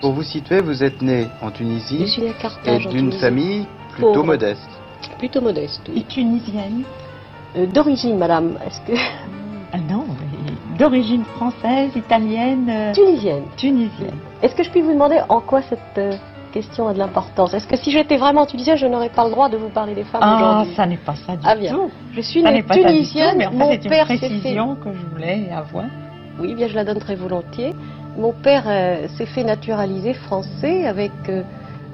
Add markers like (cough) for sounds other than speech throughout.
Pour vous situer, vous êtes né en Tunisie Je suis née à et Carthage. d'une famille plutôt Pauvre. modeste. Plutôt modeste. oui. Et tunisienne Euh, D'origine, madame. Est-ce que. Ah non, d'origine française, italienne, euh, Tunisienne. tunisienne. Est-ce que je puis vous demander en quoi cette euh, question a de l'importance? Est-ce que si j'étais vraiment tunisienne, je n'aurais pas le droit de vous parler des femmes Ah, aujourd'hui? ça n'est pas ça du Ah, bien. tout. Je suis Ça née pas ça du tout, tunisienne. mais Mon c'est une précision que je voulais avoir. Oui, bien je la donne très volontiers. Mon père euh, s'est fait naturaliser français avec euh,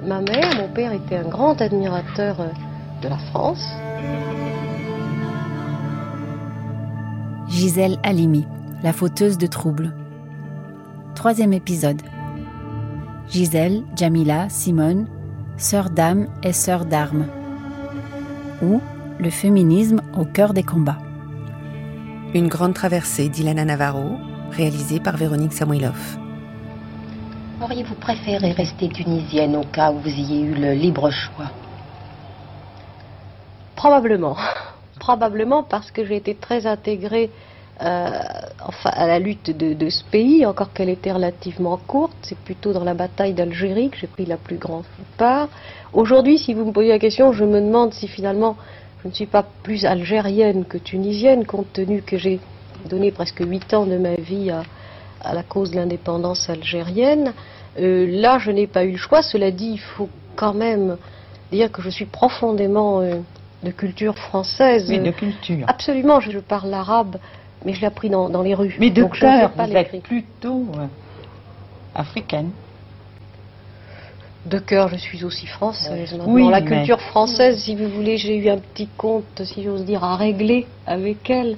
ma mère. Mon père était un grand admirateur euh, de la France. Gisèle Halimi, la fauteuse de troubles. Troisième épisode. Gisèle, Jamila, Simone, sœur d'âme et sœur d'armes. Ou le féminisme au cœur des combats. Une grande traversée d'Ilana Navarro, réalisée par Véronique Samuilov. Auriez-vous préféré rester tunisienne au cas où vous ayez eu le libre choix? Probablement. Probablement parce que j'ai été très intégrée euh, enfin, à la lutte de, de ce pays, encore qu'elle était relativement courte. C'est plutôt dans la bataille d'Algérie que j'ai pris la plus grande part. Aujourd'hui, si vous me posez la question, je me demande si finalement je ne suis pas plus algérienne que tunisienne, compte tenu que j'ai donné presque huit ans de ma vie à, à la cause de l'indépendance algérienne. Euh, là, je n'ai pas eu le choix. Cela dit, il faut quand même dire que je suis profondément euh, de culture française. Mais de culture. Absolument, je, je parle l'arabe, mais je l'ai appris dans, dans les rues. Mais de Donc je cœur, fais pas vous êtes plutôt euh, africaine. De cœur, je suis aussi française. maintenant. Oui, la mais- culture française, si vous voulez, j'ai eu un petit compte, si j'ose dire, à régler avec elle,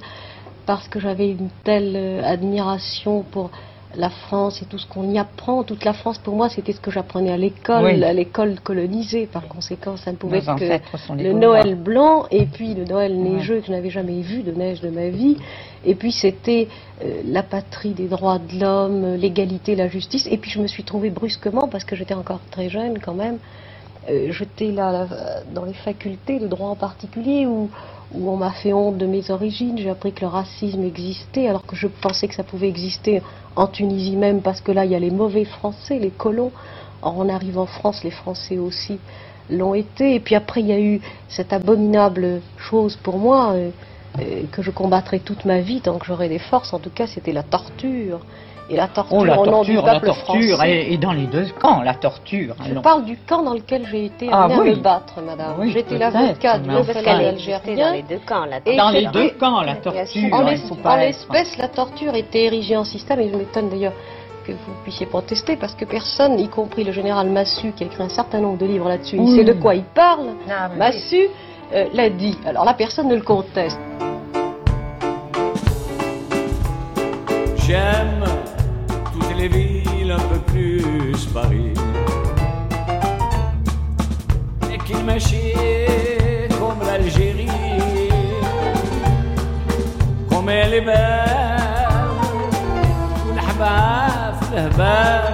parce que j'avais une telle euh, admiration pour la France et tout ce qu'on y apprend. Toute la France, pour moi, c'était ce que j'apprenais à l'école, Oui. à l'école colonisée. Par conséquent, ça ne pouvait Nos être que le. Noël blanc et puis le Noël Ouais. neigeux que je n'avais jamais vu de neige de ma vie. Et puis c'était euh, la patrie des droits de l'homme, l'égalité, la justice. Et puis je me suis trouvée brusquement, parce que j'étais encore très jeune quand même, euh, j'étais là, là, dans les facultés de droit en particulier où, où on m'a fait honte de mes origines. J'ai appris que le racisme existait alors que je pensais que ça pouvait exister en Tunisie même parce que là il y a les mauvais Français, les colons. Or on arrive en France, les Français aussi l'ont été. Et puis après il y a eu cette abominable chose pour moi euh, euh, que je combattrai toute ma vie tant que j'aurai des forces. En tout cas c'était la torture. Et la torture Oh, la au nom du torture, la peuple torture, français. et, et dans les deux camps, la torture. Je parle du camp dans lequel j'ai été Ah amenée oui. à me battre, madame. Oui, J'étais l'avocat du algérien. dans les deux camps, la Et Dans les deux camps, la torture. En être- l'espèce, la torture était érigée en système, et je m'étonne d'ailleurs que vous puissiez protester, parce que personne, y compris le général Massu, qui a écrit un certain nombre de livres là-dessus, il sait de quoi il parle, Ah, oui. Massu euh, l'a dit. Alors là, personne ne le conteste. J'aime les villes, un peu plus Paris. Et qu'il mâchait comme l'Algérie, comme elle est belle, والحباب في الهبال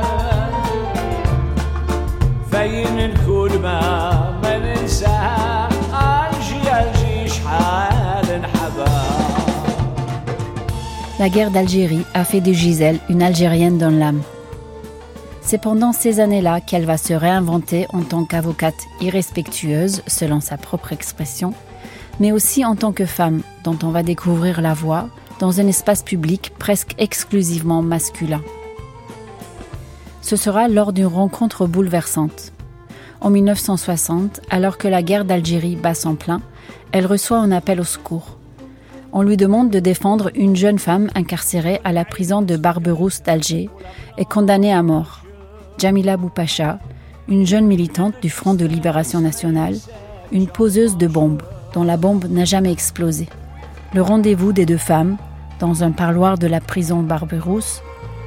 La guerre d'Algérie a fait de Gisèle une Algérienne dans l'âme. C'est pendant ces années-là qu'elle va se réinventer en tant qu'avocate irrespectueuse, selon sa propre expression, mais aussi en tant que femme, dont on va découvrir la voix dans un espace public presque exclusivement masculin. Ce sera lors d'une rencontre bouleversante. En 1960, alors que la guerre d'Algérie bat son plein, elle reçoit un appel au secours on lui demande de défendre une jeune femme incarcérée à la prison de Barberousse d'Alger et condamnée à mort. Jamila Boupacha, une jeune militante du Front de Libération Nationale, une poseuse de bombes dont la bombe n'a jamais explosé. Le rendez-vous des deux femmes, dans un parloir de la prison Barberousse,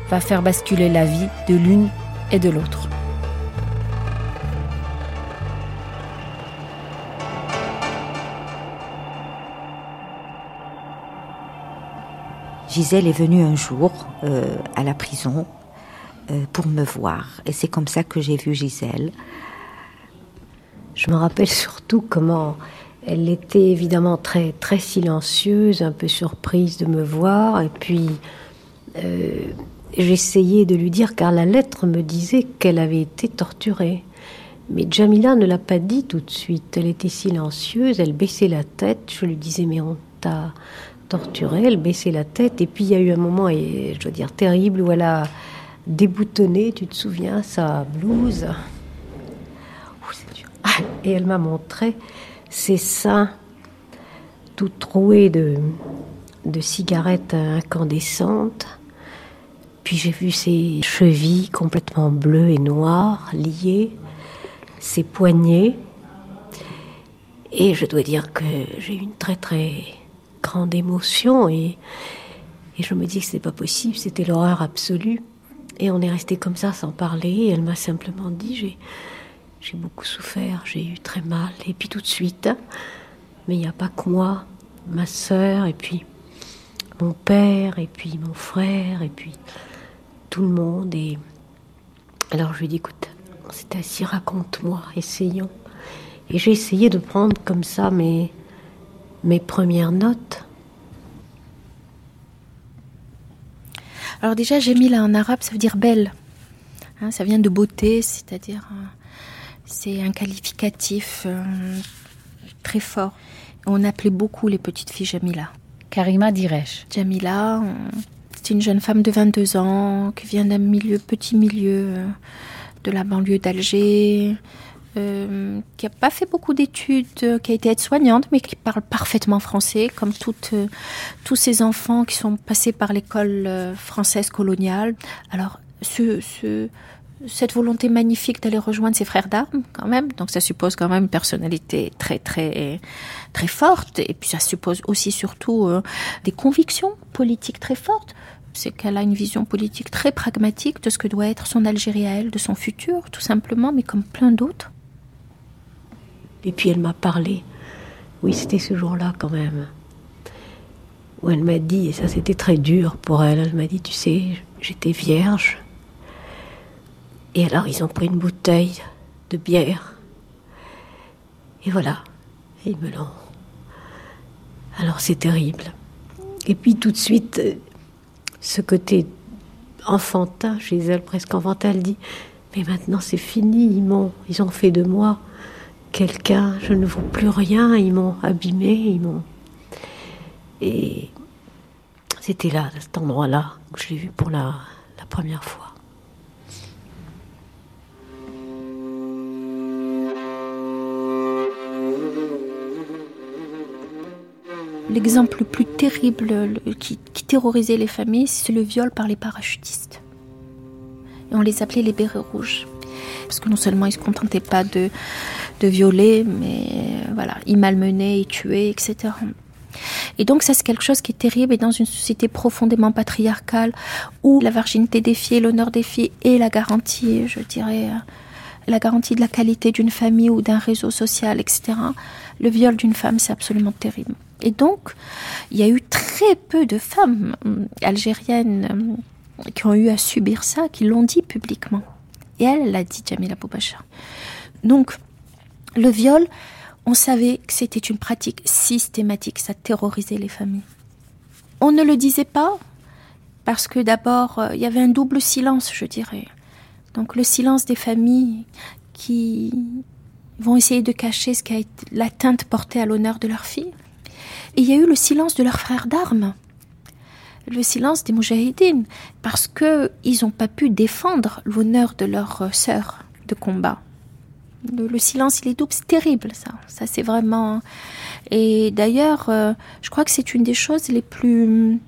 va faire basculer la vie de l'une et de l'autre. Gisèle est venue un jour euh, à la prison euh, pour me voir. Et c'est comme ça que j'ai vu Gisèle. Je me rappelle (laughs) surtout comment elle était évidemment très, très silencieuse, un peu surprise de me voir. Et puis, euh, j'essayais de lui dire, car la lettre me disait qu'elle avait été torturée. Mais Jamila ne l'a pas dit tout de suite. Elle était silencieuse, elle baissait la tête. Je lui disais, mais on t'a torturée. Elle baissait la tête. Et puis il y a eu un moment, et, je dois dire, terrible, où elle a déboutonné, tu te souviens, sa blouse. Et elle m'a montré ses seins tout troués de, de cigarettes incandescentes. Puis j'ai vu ses chevilles complètement bleues et noires, liées, ses poignets. Et je dois dire que j'ai eu une très très grande émotion et, et je me dis que c'est pas possible, c'était l'horreur absolue. Et on est resté comme ça sans parler. Elle m'a simplement dit j'ai j'ai beaucoup souffert, j'ai eu très mal. Et puis tout de suite, mais il n'y a pas que moi, ma sœur, et puis mon père, et puis mon frère, et puis tout le monde. Et alors je lui ai dit, écoute, on s'est assis, raconte-moi, essayons. Et j'ai essayé de prendre comme ça mes, mes premières notes. Alors déjà, j'ai mis là en arabe, ça veut dire belle. Hein, ça vient de beauté, c'est-à-dire euh, c'est un qualificatif euh, très fort. On appelait beaucoup les petites filles Jamila. Karima Diresh. Jamila, c'est une jeune femme de 22 ans qui vient d'un milieu, petit milieu euh, de la banlieue d'Alger, euh, qui n'a pas fait beaucoup d'études, qui a été aide-soignante, mais qui parle parfaitement français, comme toutes, tous ces enfants qui sont passés par l'école française coloniale. Alors, ce, ce, cette volonté magnifique d'aller rejoindre ses frères d'armes, quand même. Donc ça suppose quand même une personnalité très très très forte, et puis ça suppose aussi surtout euh, des convictions politiques très fortes. C'est qu'elle a une vision politique très pragmatique de ce que doit être son Algérie à elle, de son futur, tout simplement, mais comme plein d'autres. Et puis elle m'a parlé. Oui, c'était ce jour-là quand même. Où elle m'a dit, et ça c'était très dur pour elle, elle m'a dit, tu sais, j'étais vierge et alors ils ont pris une bouteille de bière. Et voilà, ils me l'ont. Alors c'est terrible. Et puis tout de suite, ce côté enfantin chez elle, presque enfantin, elle dit Mais maintenant c'est fini, ils m'ont, ils ont fait de moi quelqu'un, je ne vaux plus rien, ils m'ont abîmé, ils m'ont. Et c'était là, à cet endroit-là, que je l'ai vu pour la, la première fois. L'exemple le plus terrible qui, terrorisait les familles, c'est le viol par les parachutistes. Et on les appelait les bérets rouges. Parce que non seulement ils ne se contentaient pas de, de violer, mais voilà, ils malmenaient, ils tuaient, etc. Et donc ça c'est quelque chose qui est terrible et dans une société profondément patriarcale où la virginité des filles, l'honneur des filles et la garantie, je dirais, la garantie de la qualité d'une famille ou d'un réseau social, etc. Le viol d'une femme c'est absolument terrible. Et donc, il y a eu très peu de femmes euh, algériennes euh, qui ont eu à subir ça, qui l'ont dit publiquement. Et elle l'a dit, Jamila Boubacha. Donc, le viol, on savait que c'était une pratique systématique, ça terrorisait les familles. On ne le disait pas parce que d'abord, euh, il y avait un double silence, je dirais. Donc le silence des familles qui vont essayer de cacher ce qu'a l'atteinte portée à l'honneur de leur fille. Et il y a eu le silence de leurs frères d'armes, le silence des Moujahidines, parce qu'ils n'ont pas pu défendre l'honneur de leur euh, sœur de combat. Le, silence, il est double, c'est terrible, ça. Ça, c'est vraiment. Et d'ailleurs, euh, je crois que c'est une des choses les plus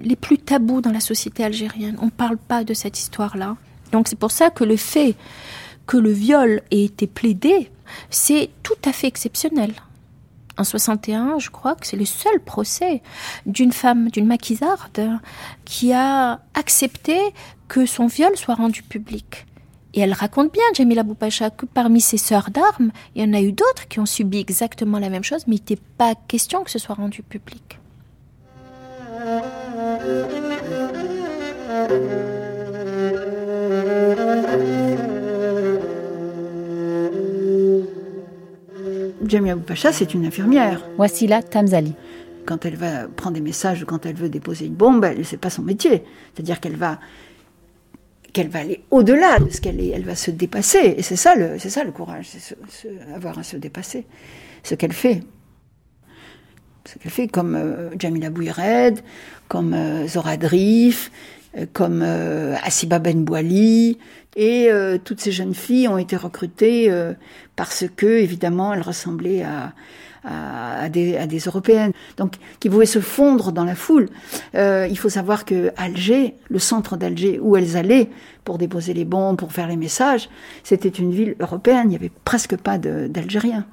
les plus tabous dans la société algérienne. On ne parle pas de cette histoire-là. Donc c'est pour ça que le fait que le viol ait été plaidé, c'est tout à fait exceptionnel en 61, je crois que c'est le seul procès d'une femme, d'une maquisarde, qui a accepté que son viol soit rendu public. Et elle raconte bien, Jamila Boupacha, que parmi ses sœurs d'armes, il y en a eu d'autres qui ont subi exactement la même chose, mais il n'était pas question que ce soit rendu public. Jamia Boupacha, c'est une infirmière. Wassila Tamzali. quand elle va prendre des messages ou quand elle veut déposer une bombe, elle c'est pas son métier. C'est-à-dire qu'elle va qu'elle va aller au-delà de ce qu'elle est, elle va se dépasser. Et c'est ça le, c'est ça le courage, c'est avoir à se dépasser. Ce qu'elle fait. Ce qu'elle fait comme euh, Jamila Bouired, comme euh, Zora Drif, euh, comme Asiba Ben Bouali. Et toutes ces jeunes filles ont été recrutées parce que, évidemment, elles ressemblaient à, à, des, à, des, européennes, donc qui pouvaient se fondre dans la foule. Euh, il faut savoir que Alger, le centre d'Alger où elles allaient pour déposer les bombes, pour faire les messages, c'était une ville européenne. Il n'y avait presque pas d'Algériens.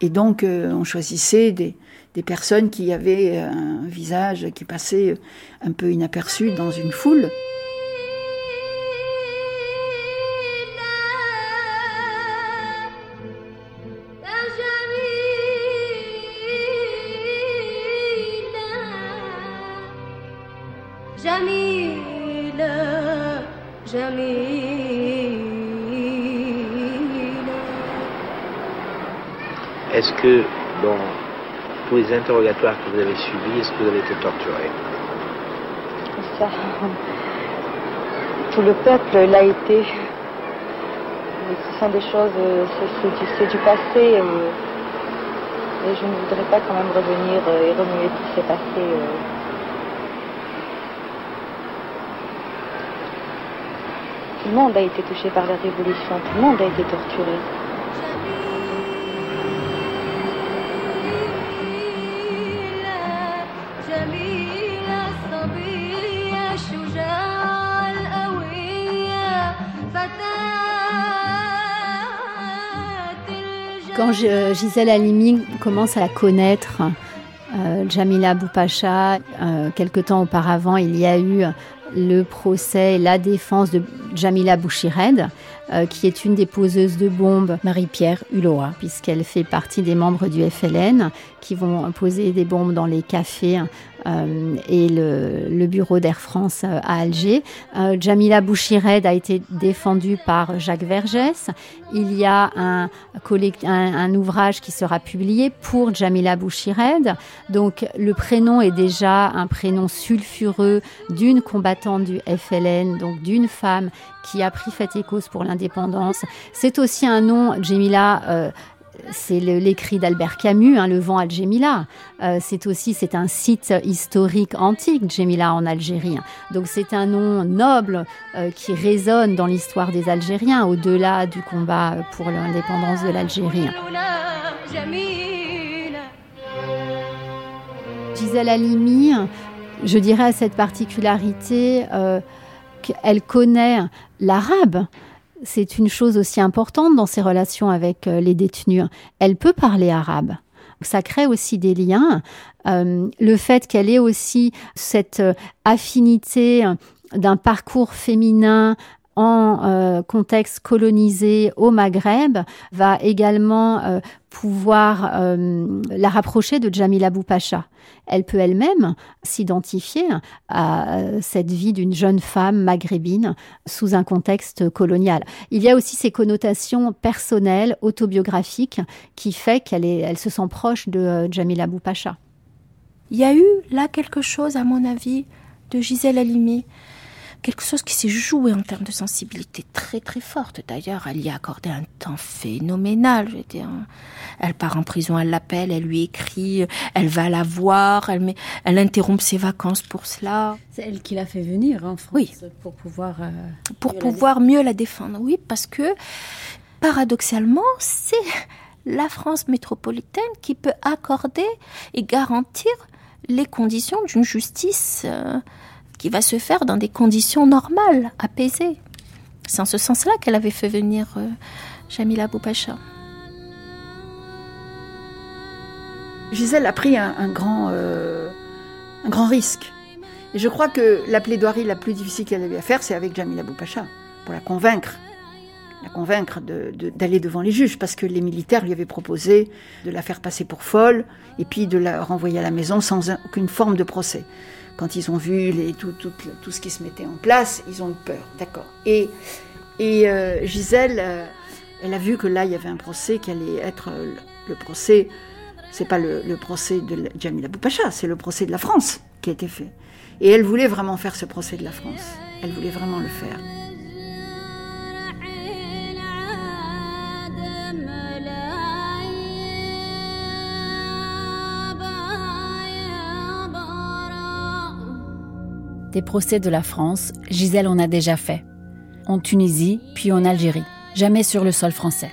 Et donc euh, on choisissait des, des personnes qui avaient un visage qui passait un peu inaperçu dans une foule. Est-ce que tous les interrogatoires que vous avez suivis, est-ce que vous avez été torturé Ça, tout le peuple l'a été. Ce sont des choses, c'est du, passé. Euh, et je ne voudrais pas quand même revenir euh, et remuer tout ce passé. Euh. Tout le monde a été touché par la révolution, tout le monde a été torturé. Quand Gisèle Halimi commence à connaître, euh, Jamila Boupacha, euh, quelque temps auparavant, il y a eu le procès, la défense de Jamila Bouchired, euh, qui est une des poseuses de bombes, Marie-Pierre Hulot, puisqu'elle fait partie des membres du FLN, qui vont poser des bombes dans les cafés euh, et le, bureau d'Air France euh, à Alger. Jamila Bouchired a été défendue par Jacques Vergès. Il y a un, un, ouvrage qui sera publié pour Jamila Bouchired. Donc le prénom est déjà un prénom sulfureux d'une combattante du FLN, donc d'une femme qui a pris cause pour l'indépendance. C'est aussi un nom, Jemila, euh, c'est l'écrit d'Albert Camus, hein, Le vent Al-Jemila. Euh, c'est aussi c'est un site historique antique, Jemila en Algérie. Donc c'est un nom noble euh, qui résonne dans l'histoire des Algériens, au-delà du combat pour l'indépendance de l'Algérie. Gisèle Halimi, je dirais à cette particularité qu'elle connaît l'arabe. C'est une chose aussi importante dans ses relations avec euh, les détenus. Elle peut parler arabe. Ça crée aussi des liens. Euh, le fait qu'elle ait aussi cette euh, affinité d'un parcours féminin en contexte colonisé au Maghreb va également pouvoir la rapprocher de Jamila Boupacha elle peut elle-même s'identifier à cette vie d'une jeune femme maghrébine sous un contexte colonial. Il y a aussi ces connotations personnelles, autobiographiques, qui fait qu'elle elle se sent proche de euh, Jamila Boupacha. Il y a eu là quelque chose, à mon avis, de Gisèle Halimi quelque chose qui s'est joué en termes de sensibilité très très forte. D'ailleurs, elle y a accordé un temps phénoménal. Je Elle part en prison, elle l'appelle, elle lui écrit, elle va la voir, elle, met, elle interrompt ses vacances pour cela. C'est elle qui l'a fait venir en France oui. pour pouvoir euh, pour mieux pouvoir la mieux la défendre. Oui, parce que paradoxalement, c'est la France métropolitaine qui peut accorder et garantir les conditions d'une justice. Euh, qui va se faire dans des conditions normales, apaisées. C'est en ce sens-là qu'elle avait fait venir euh, Jamila Boupacha. Gisèle a pris un, grand, euh, un grand risque. Et je crois que la plaidoirie la plus difficile qu'elle avait à faire, c'est avec Jamila Boupacha, pour la convaincre la convaincre d'aller devant les juges, parce que les militaires lui avaient proposé de la faire passer pour folle et puis de la renvoyer à la maison sans aucune forme de procès quand ils ont vu tout, tout, tout, ce qui se mettait en place, ils ont eu peur, d'accord. Et, et euh, Gisèle, euh, elle a vu que là, il y avait un procès qui allait être le, procès C'est pas le, le procès de Jamila Boupacha, c'est le procès de la France qui a été fait. Et elle voulait vraiment faire ce procès de la France. Elle voulait vraiment le faire. Des procès de la France, Gisèle en a déjà fait. En Tunisie, puis en Algérie. Jamais sur le sol français.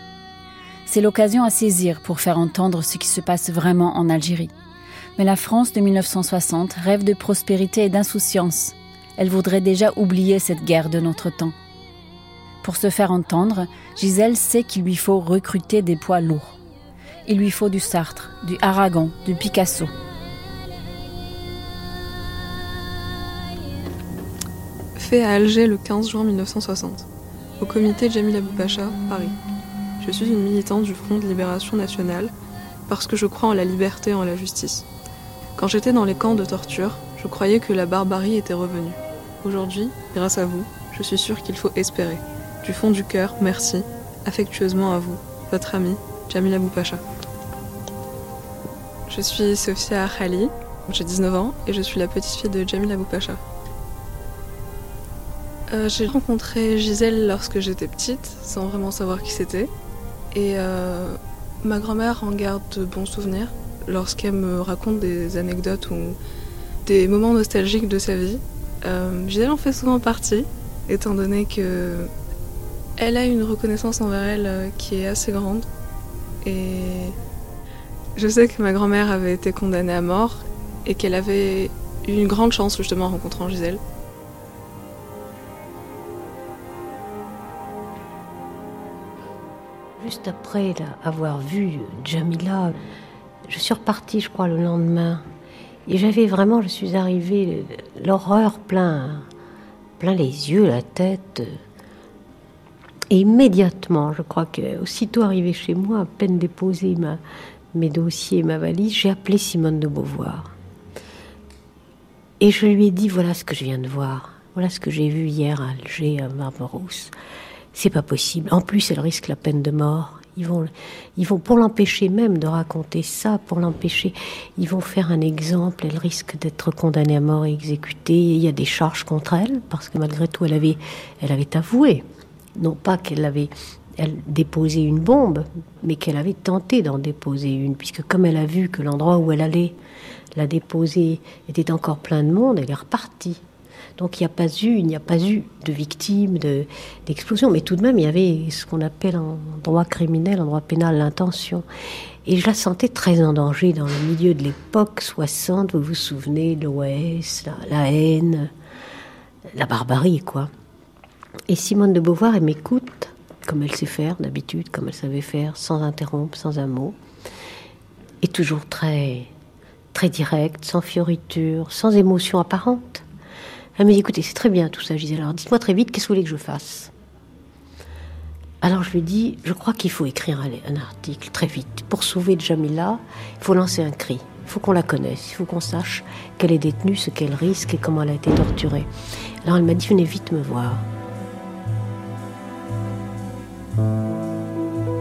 C'est l'occasion à saisir pour faire entendre ce qui se passe vraiment en Algérie. Mais la France de 1960 rêve de prospérité et d'insouciance. Elle voudrait déjà oublier cette guerre de notre temps. Pour se faire entendre, Gisèle sait qu'il lui faut recruter des poids lourds. Il lui faut du Sartre, du Aragon, du Picasso. Fait à Alger le 15 juin 1960, au comité Jamil Paris. Je suis une militante du Front de Libération Nationale parce que je crois en la liberté et en la justice. Quand j'étais dans les camps de torture, je croyais que la barbarie était revenue. Aujourd'hui, grâce à vous, je suis sûre qu'il faut espérer. Du fond du cœur, merci, affectueusement à vous, votre amie, Jamila Boupacha. Je suis Sophia Khali, j'ai 19 ans et je suis la petite fille de Jamila Boupacha. Euh, j'ai rencontré Gisèle lorsque j'étais petite, sans vraiment savoir qui c'était. Et euh, ma grand-mère en garde de bons souvenirs lorsqu'elle me raconte des anecdotes ou des moments nostalgiques de sa vie. Euh, Gisèle en fait souvent partie, étant donné que elle a une reconnaissance envers elle qui est assez grande. Et je sais que ma grand-mère avait été condamnée à mort et qu'elle avait eu une grande chance justement en rencontrant Gisèle. Juste après avoir vu Jamila, je suis repartie, je crois, le lendemain. Et j'avais vraiment, je suis arrivée, l'horreur plein, plein les yeux, la tête. Et immédiatement, je crois que aussitôt arrivé chez moi, à peine déposé ma, mes dossiers, ma valise, j'ai appelé Simone de Beauvoir. Et je lui ai dit voilà ce que je viens de voir, voilà ce que j'ai vu hier à Alger, à Barbarousse c'est pas possible. En plus, elle risque la peine de mort. Ils vont, ils vont pour l'empêcher même de raconter ça, pour l'empêcher, ils vont faire un exemple. Elle risque d'être condamnée à mort et exécutée. Il y a des charges contre elle parce que malgré tout, elle avait, elle avait avoué, non pas qu'elle avait elle déposé une bombe, mais qu'elle avait tenté d'en déposer une, puisque comme elle a vu que l'endroit où elle allait la déposer était encore plein de monde, elle est repartie. Donc il n'y a pas eu, de victimes, d'explosion, mais tout de même il y avait ce qu'on appelle en droit criminel, en droit pénal, l'intention. Et je la sentais très en danger dans le milieu de l'époque 60, vous vous souvenez, l'Ouest, la, la haine, la barbarie, quoi. Et Simone de Beauvoir, elle m'écoute, comme elle sait faire d'habitude, comme elle savait faire, sans interrompre, sans un mot, et toujours très, très directe, sans fioriture, sans émotion apparente. Elle me dit, écoutez, c'est très bien tout ça, Gisèle. Alors dites-moi très vite, qu'est-ce que vous voulez que je fasse? Alors je lui dis, je crois qu'il faut écrire un, article très vite. Pour sauver Jamila, il faut lancer un cri. Il faut qu'on la connaisse, il faut qu'on sache qu'elle est détenue, ce qu'elle risque et comment elle a été torturée. Alors elle m'a dit, venez vite me voir.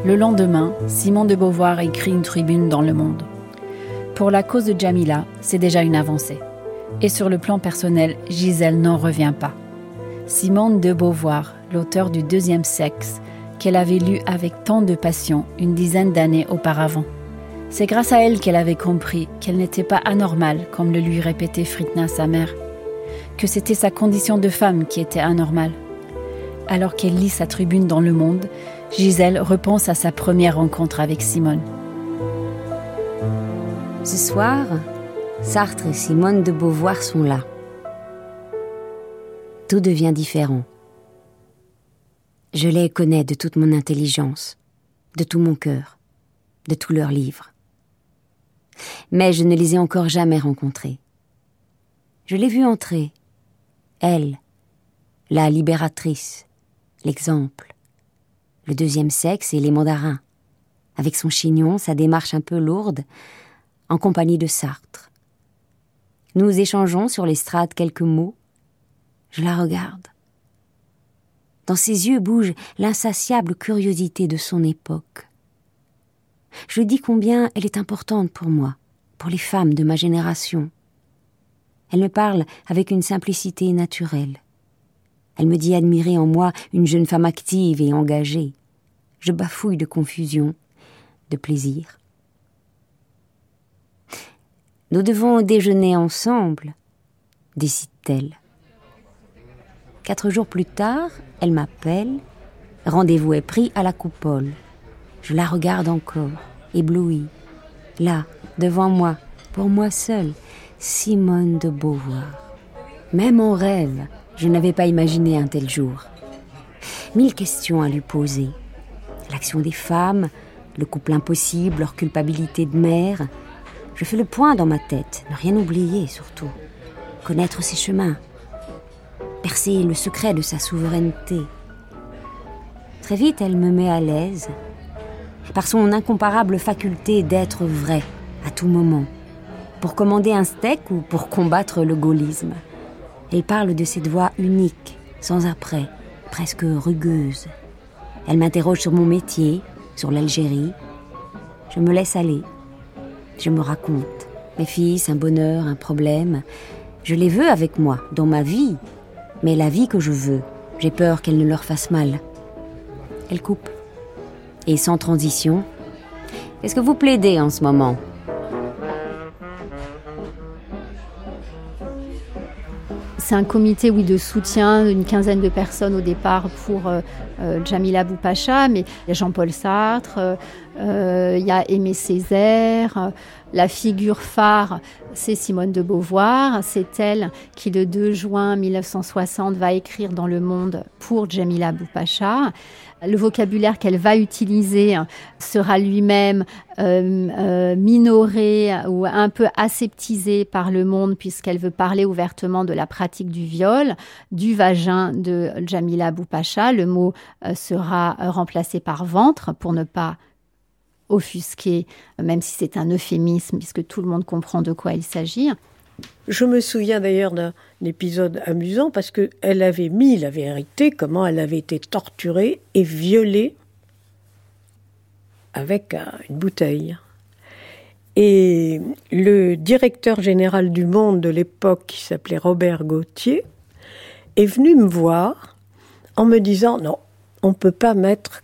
Le lendemain, Simon de Beauvoir écrit une tribune dans Le Monde. Pour la cause de Jamila, c'est déjà une avancée. Et sur le plan personnel, Gisèle n'en revient pas. Simone de Beauvoir, l'auteur du deuxième sexe, qu'elle avait lu avec tant de passion une dizaine d'années auparavant. C'est grâce à elle qu'elle avait compris qu'elle n'était pas anormale, comme le lui répétait Fritna, sa mère, que c'était sa condition de femme qui était anormale. Alors qu'elle lit sa tribune dans Le Monde, Gisèle repense à sa première rencontre avec Simone. Ce soir, Sartre et Simone de Beauvoir sont là. Tout devient différent. Je les connais de toute mon intelligence, de tout mon cœur, de tous leurs livres. Mais je ne les ai encore jamais rencontrés. Je l'ai vue entrer, elle, la libératrice, l'exemple, le deuxième sexe et les mandarins, avec son chignon, sa démarche un peu lourde, en compagnie de Sartre. Nous échangeons sur l'estrade quelques mots. Je la regarde. Dans ses yeux bouge l'insatiable curiosité de son époque. Je dis combien elle est importante pour moi, pour les femmes de ma génération. Elle me parle avec une simplicité naturelle. Elle me dit admirer en moi une jeune femme active et engagée. Je bafouille de confusion, de plaisir. Nous devons déjeuner ensemble, décide-t-elle. Quatre jours plus tard, elle m'appelle. Rendez-vous est pris à la coupole. Je la regarde encore, éblouie. Là, devant moi, pour moi seule, Simone de Beauvoir. Même en rêve, je n'avais pas imaginé un tel jour. Mille questions à lui poser. L'action des femmes, le couple impossible, leur culpabilité de mère. Je fais le point dans ma tête, ne rien oublier surtout. Connaître ses chemins. Percer le secret de sa souveraineté. Très vite, elle me met à l'aise, par son incomparable faculté d'être vrai à tout moment, pour commander un steak ou pour combattre le gaullisme. Elle parle de cette voix unique, sans après, presque rugueuse. Elle m'interroge sur mon métier, sur l'Algérie. Je me laisse aller. Je me raconte. Mes fils, un bonheur, un problème. Je les veux avec moi, dans ma vie. Mais la vie que je veux, j'ai peur qu'elle ne leur fasse mal. Elle coupe. Et sans transition, qu'est-ce que vous plaidez en ce moment? C'est un comité oui, de soutien d'une quinzaine de personnes au départ pour euh, Jamila Boupacha, mais il y a Jean-Paul Sartre, euh, il y a Aimé Césaire, la figure phare, c'est Simone de Beauvoir. C'est elle qui, le 2 juin 1960, va écrire dans Le Monde pour Jamila Boupacha. Le vocabulaire qu'elle va utiliser sera lui-même euh, euh, minoré ou un peu aseptisé par le monde puisqu'elle veut parler ouvertement de la pratique du viol, du vagin de Jamila Boupacha. Le mot euh, sera remplacé par ventre pour ne pas offusquer, même si c'est un euphémisme puisque tout le monde comprend de quoi il s'agit. Je me souviens d'ailleurs d'un épisode amusant parce qu'elle avait mis la vérité, comment elle avait été torturée et violée avec une bouteille. Et le directeur général du Monde de l'époque, qui s'appelait Robert Gauthier, est venu me voir en me disant non, on ne peut pas mettre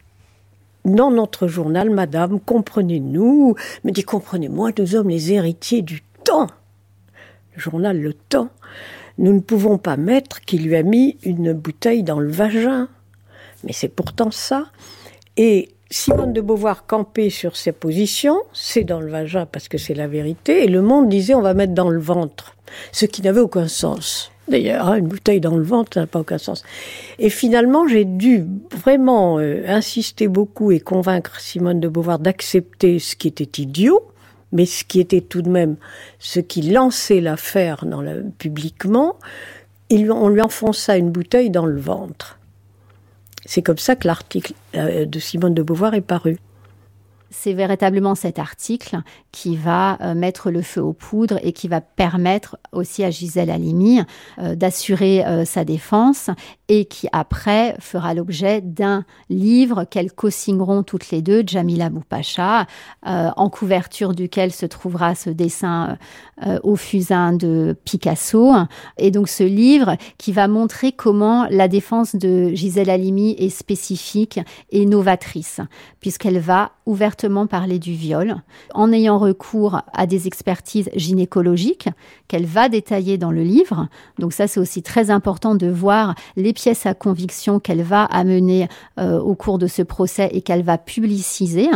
dans notre journal, madame, comprenez-nous. Me dit comprenez-moi, nous sommes les héritiers du temps le journal Le Temps, nous ne pouvons pas mettre qu'il lui a mis une bouteille dans le vagin. Mais c'est pourtant ça. Et Simone de Beauvoir campait sur ses positions, c'est dans le vagin parce que c'est la vérité, et le monde disait on va mettre dans le ventre, ce qui n'avait aucun sens. D'ailleurs, hein, une bouteille dans le ventre, ça n'a pas aucun sens. Et finalement, j'ai dû vraiment euh, insister beaucoup et convaincre Simone de Beauvoir d'accepter ce qui était idiot, mais ce qui était tout de même ce qui lançait l'affaire publiquement, on lui enfonça une bouteille dans le ventre. C'est comme ça que l'article euh, de Simone de Beauvoir est paru. C'est véritablement cet article qui va euh, mettre le feu aux poudres et qui va permettre aussi à Gisèle Halimi euh, d'assurer euh, sa défense et qui après fera l'objet d'un livre qu'elles co-signeront toutes les deux, Jamila Boupacha, en couverture duquel se trouvera ce dessin au fusain de Picasso. Et donc ce livre qui va montrer comment la défense de Gisèle Halimi est spécifique et novatrice, puisqu'elle va ouvertement parler du viol en ayant recours à des expertises gynécologiques qu'elle va détailler dans le livre. Donc ça, c'est aussi très important de voir les pièces à conviction qu'elle va amener euh, au cours de ce procès et qu'elle va publiciser,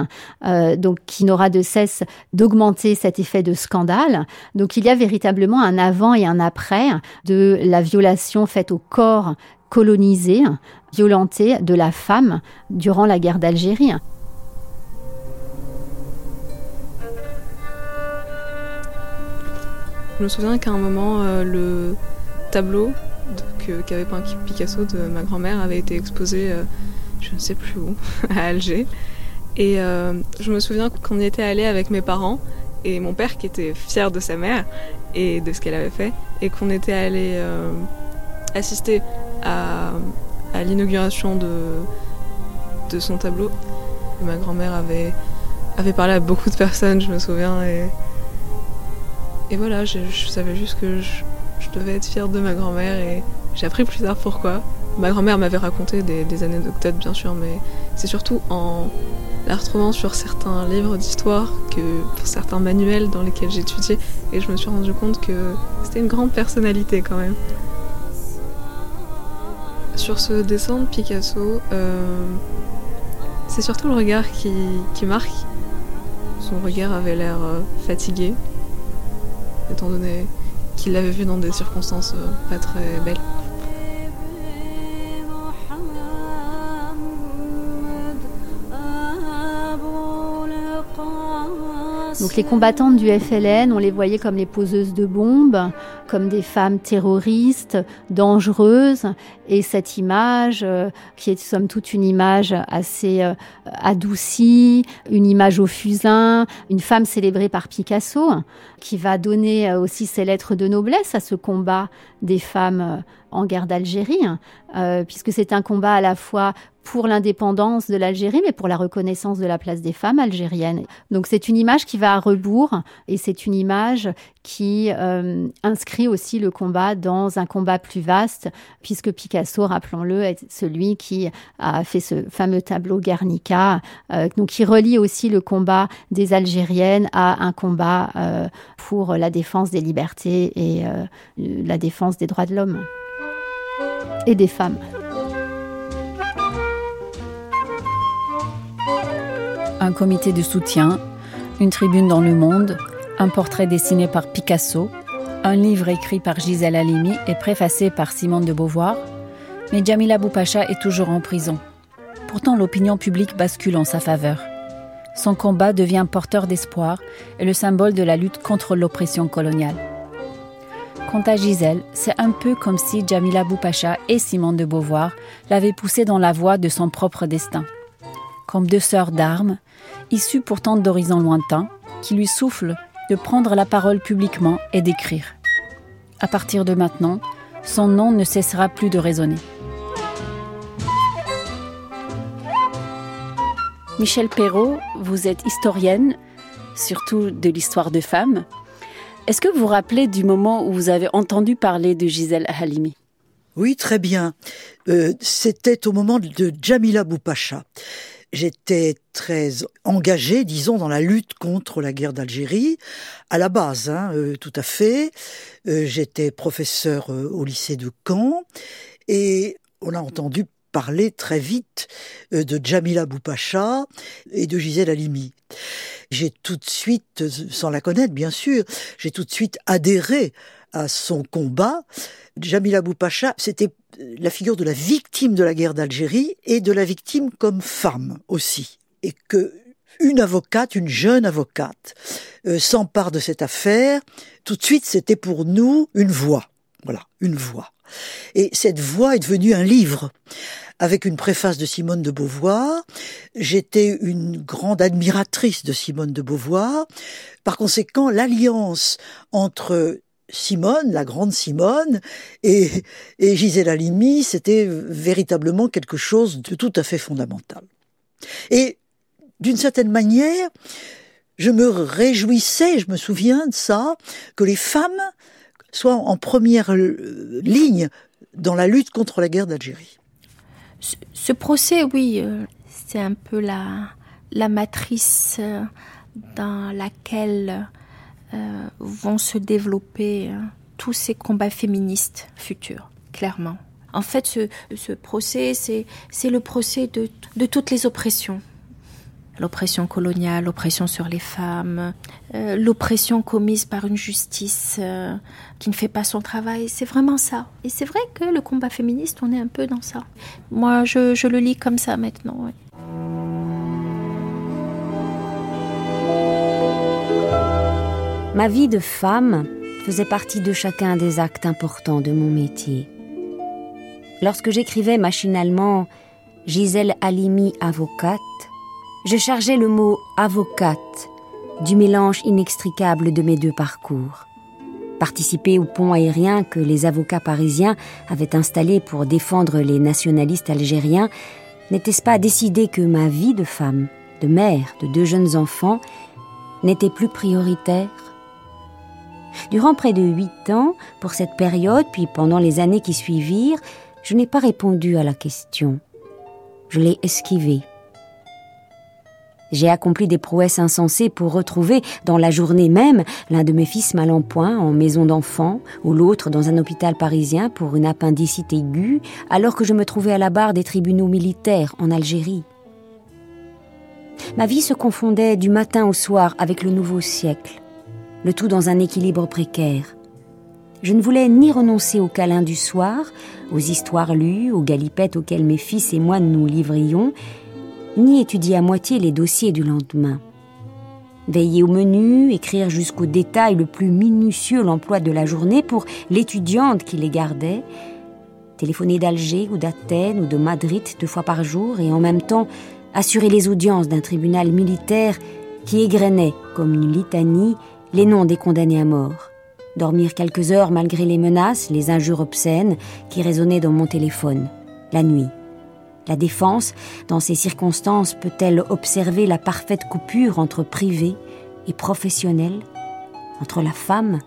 euh, donc qui n'aura de cesse d'augmenter cet effet de scandale. Donc il y a véritablement un avant et un après de la violation faite au corps colonisé, violenté de la femme durant la guerre d'Algérie. Je me souviens qu'à un moment, euh, le tableau qu'avait peint Picasso de ma grand-mère avait été exposé, euh, je ne sais plus où, (laughs) à Alger. Et euh, je me souviens qu'on y était allé avec mes parents et mon père qui était fier de sa mère et de ce qu'elle avait fait, et qu'on était allé assister à, l'inauguration de, son tableau. Ma grand-mère avait parlé à beaucoup de personnes, je me souviens. Et voilà, je, savais juste que je, devais être fière de ma grand-mère et j'ai appris plus tard pourquoi. Ma grand-mère m'avait raconté des, des anecdotes, bien sûr, mais c'est surtout en la retrouvant sur certains livres d'histoire, que pour certains manuels dans lesquels j'étudiais, et je me suis rendu compte que c'était une grande personnalité quand même. Sur ce dessin de Picasso, euh, c'est surtout le regard qui, marque. Son regard avait l'air euh, fatigué, étant donné qu'il l'avait vu dans des circonstances euh, pas très belles. Donc les combattantes du FLN, on les voyait comme les poseuses de bombes, comme des femmes terroristes, dangereuses. Et cette image, euh, qui est somme toute une image assez euh, adoucie, une image au fusain, une femme célébrée par Picasso, qui va donner euh, aussi ses lettres de noblesse à ce combat des femmes en guerre d'Algérie, puisque c'est un combat à la fois pour l'indépendance de l'Algérie, mais pour la reconnaissance de la place des femmes algériennes. Donc c'est une image qui va à rebours et c'est une image qui euh, inscrit aussi le combat dans un combat plus vaste, puisque Picasso, rappelons-le, est celui qui a fait ce fameux tableau Guernica, euh, donc qui relie aussi le combat des Algériennes à un combat euh, pour la défense des libertés et la défense des droits de l'homme et des femmes. Un comité de soutien, une tribune dans le monde, un portrait dessiné par Picasso, un livre écrit par Gisèle Halimi et préfacé par Simone de Beauvoir, mais Jamila Boupacha est toujours en prison. Pourtant, l'opinion publique bascule en sa faveur. Son combat devient porteur d'espoir et le symbole de la lutte contre l'oppression coloniale. Quant à Gisèle, c'est un peu comme si Jamila Boupacha et Simone de Beauvoir l'avaient poussée dans la voie de son propre destin. Comme deux sœurs d'armes, issu pourtant d'horizons lointains, qui lui souffle de prendre la parole publiquement et d'écrire. À partir de maintenant, son nom ne cessera plus de résonner. Michel Perrault, vous êtes historienne, surtout de l'histoire de femmes. Est-ce que vous vous rappelez du moment où vous avez entendu parler de Gisèle Halimi? Oui, très bien. Euh, c'était au moment de Jamila Boupacha. J'étais très engagé, disons, dans la lutte contre la guerre d'Algérie, à la base, hein, euh, tout à fait. Euh, j'étais professeur euh, au lycée de Caen et on a entendu parler très vite de Jamila Boupacha et de Gisèle Halimi. J'ai tout de suite, sans la connaître bien sûr, j'ai tout de suite adhéré à son combat. Jamila Boupacha, c'était la figure de la victime de la guerre d'Algérie et de la victime comme femme aussi. Et que une avocate, une jeune avocate, euh, s'empare de cette affaire, tout de suite c'était pour nous une voix. Voilà, une voix. Et cette voix est devenue un livre avec une préface de Simone de Beauvoir. J'étais une grande admiratrice de Simone de Beauvoir. Par conséquent, l'alliance entre Simone, la grande Simone, et, et Gisèle Halimi, c'était véritablement quelque chose de tout à fait fondamental. Et d'une certaine manière, je me réjouissais, je me souviens de ça, que les femmes soient en première ligne dans la lutte contre la guerre d'Algérie. Ce, procès, oui, euh, c'est un peu la, la matrice euh, dans laquelle euh, vont se développer euh, tous ces combats féministes futurs, clairement. En fait, ce, procès, c'est le procès de, toutes les oppressions. L'oppression coloniale, l'oppression sur les femmes, euh, l'oppression commise par une justice qui ne fait pas son travail. C'est vraiment ça. Et c'est vrai que le combat féministe, on est un peu dans ça. Moi, je, le lis comme ça maintenant. Ma vie de femme faisait partie de chacun des actes importants de mon métier. Lorsque j'écrivais machinalement Gisèle Halimi avocate, je chargeais le mot avocate du mélange inextricable de mes deux parcours. Participer au pont aérien que les avocats parisiens avaient installé pour défendre les nationalistes algériens, n'était-ce pas décider que ma vie de femme de mère de deux jeunes enfants, n'était plus prioritaire? Durant près de huit ans, pour cette période, puis pendant les années qui suivirent, je n'ai pas répondu à la question. Je l'ai esquivée. J'ai accompli des prouesses insensées pour retrouver, dans la journée même, l'un de mes fils mal en point en maison d'enfants, ou l'autre dans un hôpital parisien pour une appendicite aiguë, alors que je me trouvais à la barre des tribunaux militaires en Algérie. Ma vie se confondait du matin au soir avec le nouveau siècle, le tout dans un équilibre précaire. Je ne voulais ni renoncer aux câlins du soir, aux histoires lues, aux galipettes auxquelles mes fils et moi nous livrions, ni étudier à moitié les dossiers du lendemain. Veiller au menu, écrire jusqu'au détail le plus minutieux l'emploi de la journée pour l'étudiante qui les gardait, téléphoner d'Alger ou d'Athènes ou de Madrid deux fois par jour et en même temps assurer les audiences d'un tribunal militaire qui égrenait, comme une litanie, les noms des condamnés à mort. Dormir quelques heures malgré les menaces, les injures obscènes qui résonnaient dans mon téléphone, la nuit. La défense, dans ces circonstances, peut-elle observer la parfaite coupure entre privé et professionnel, entre la femme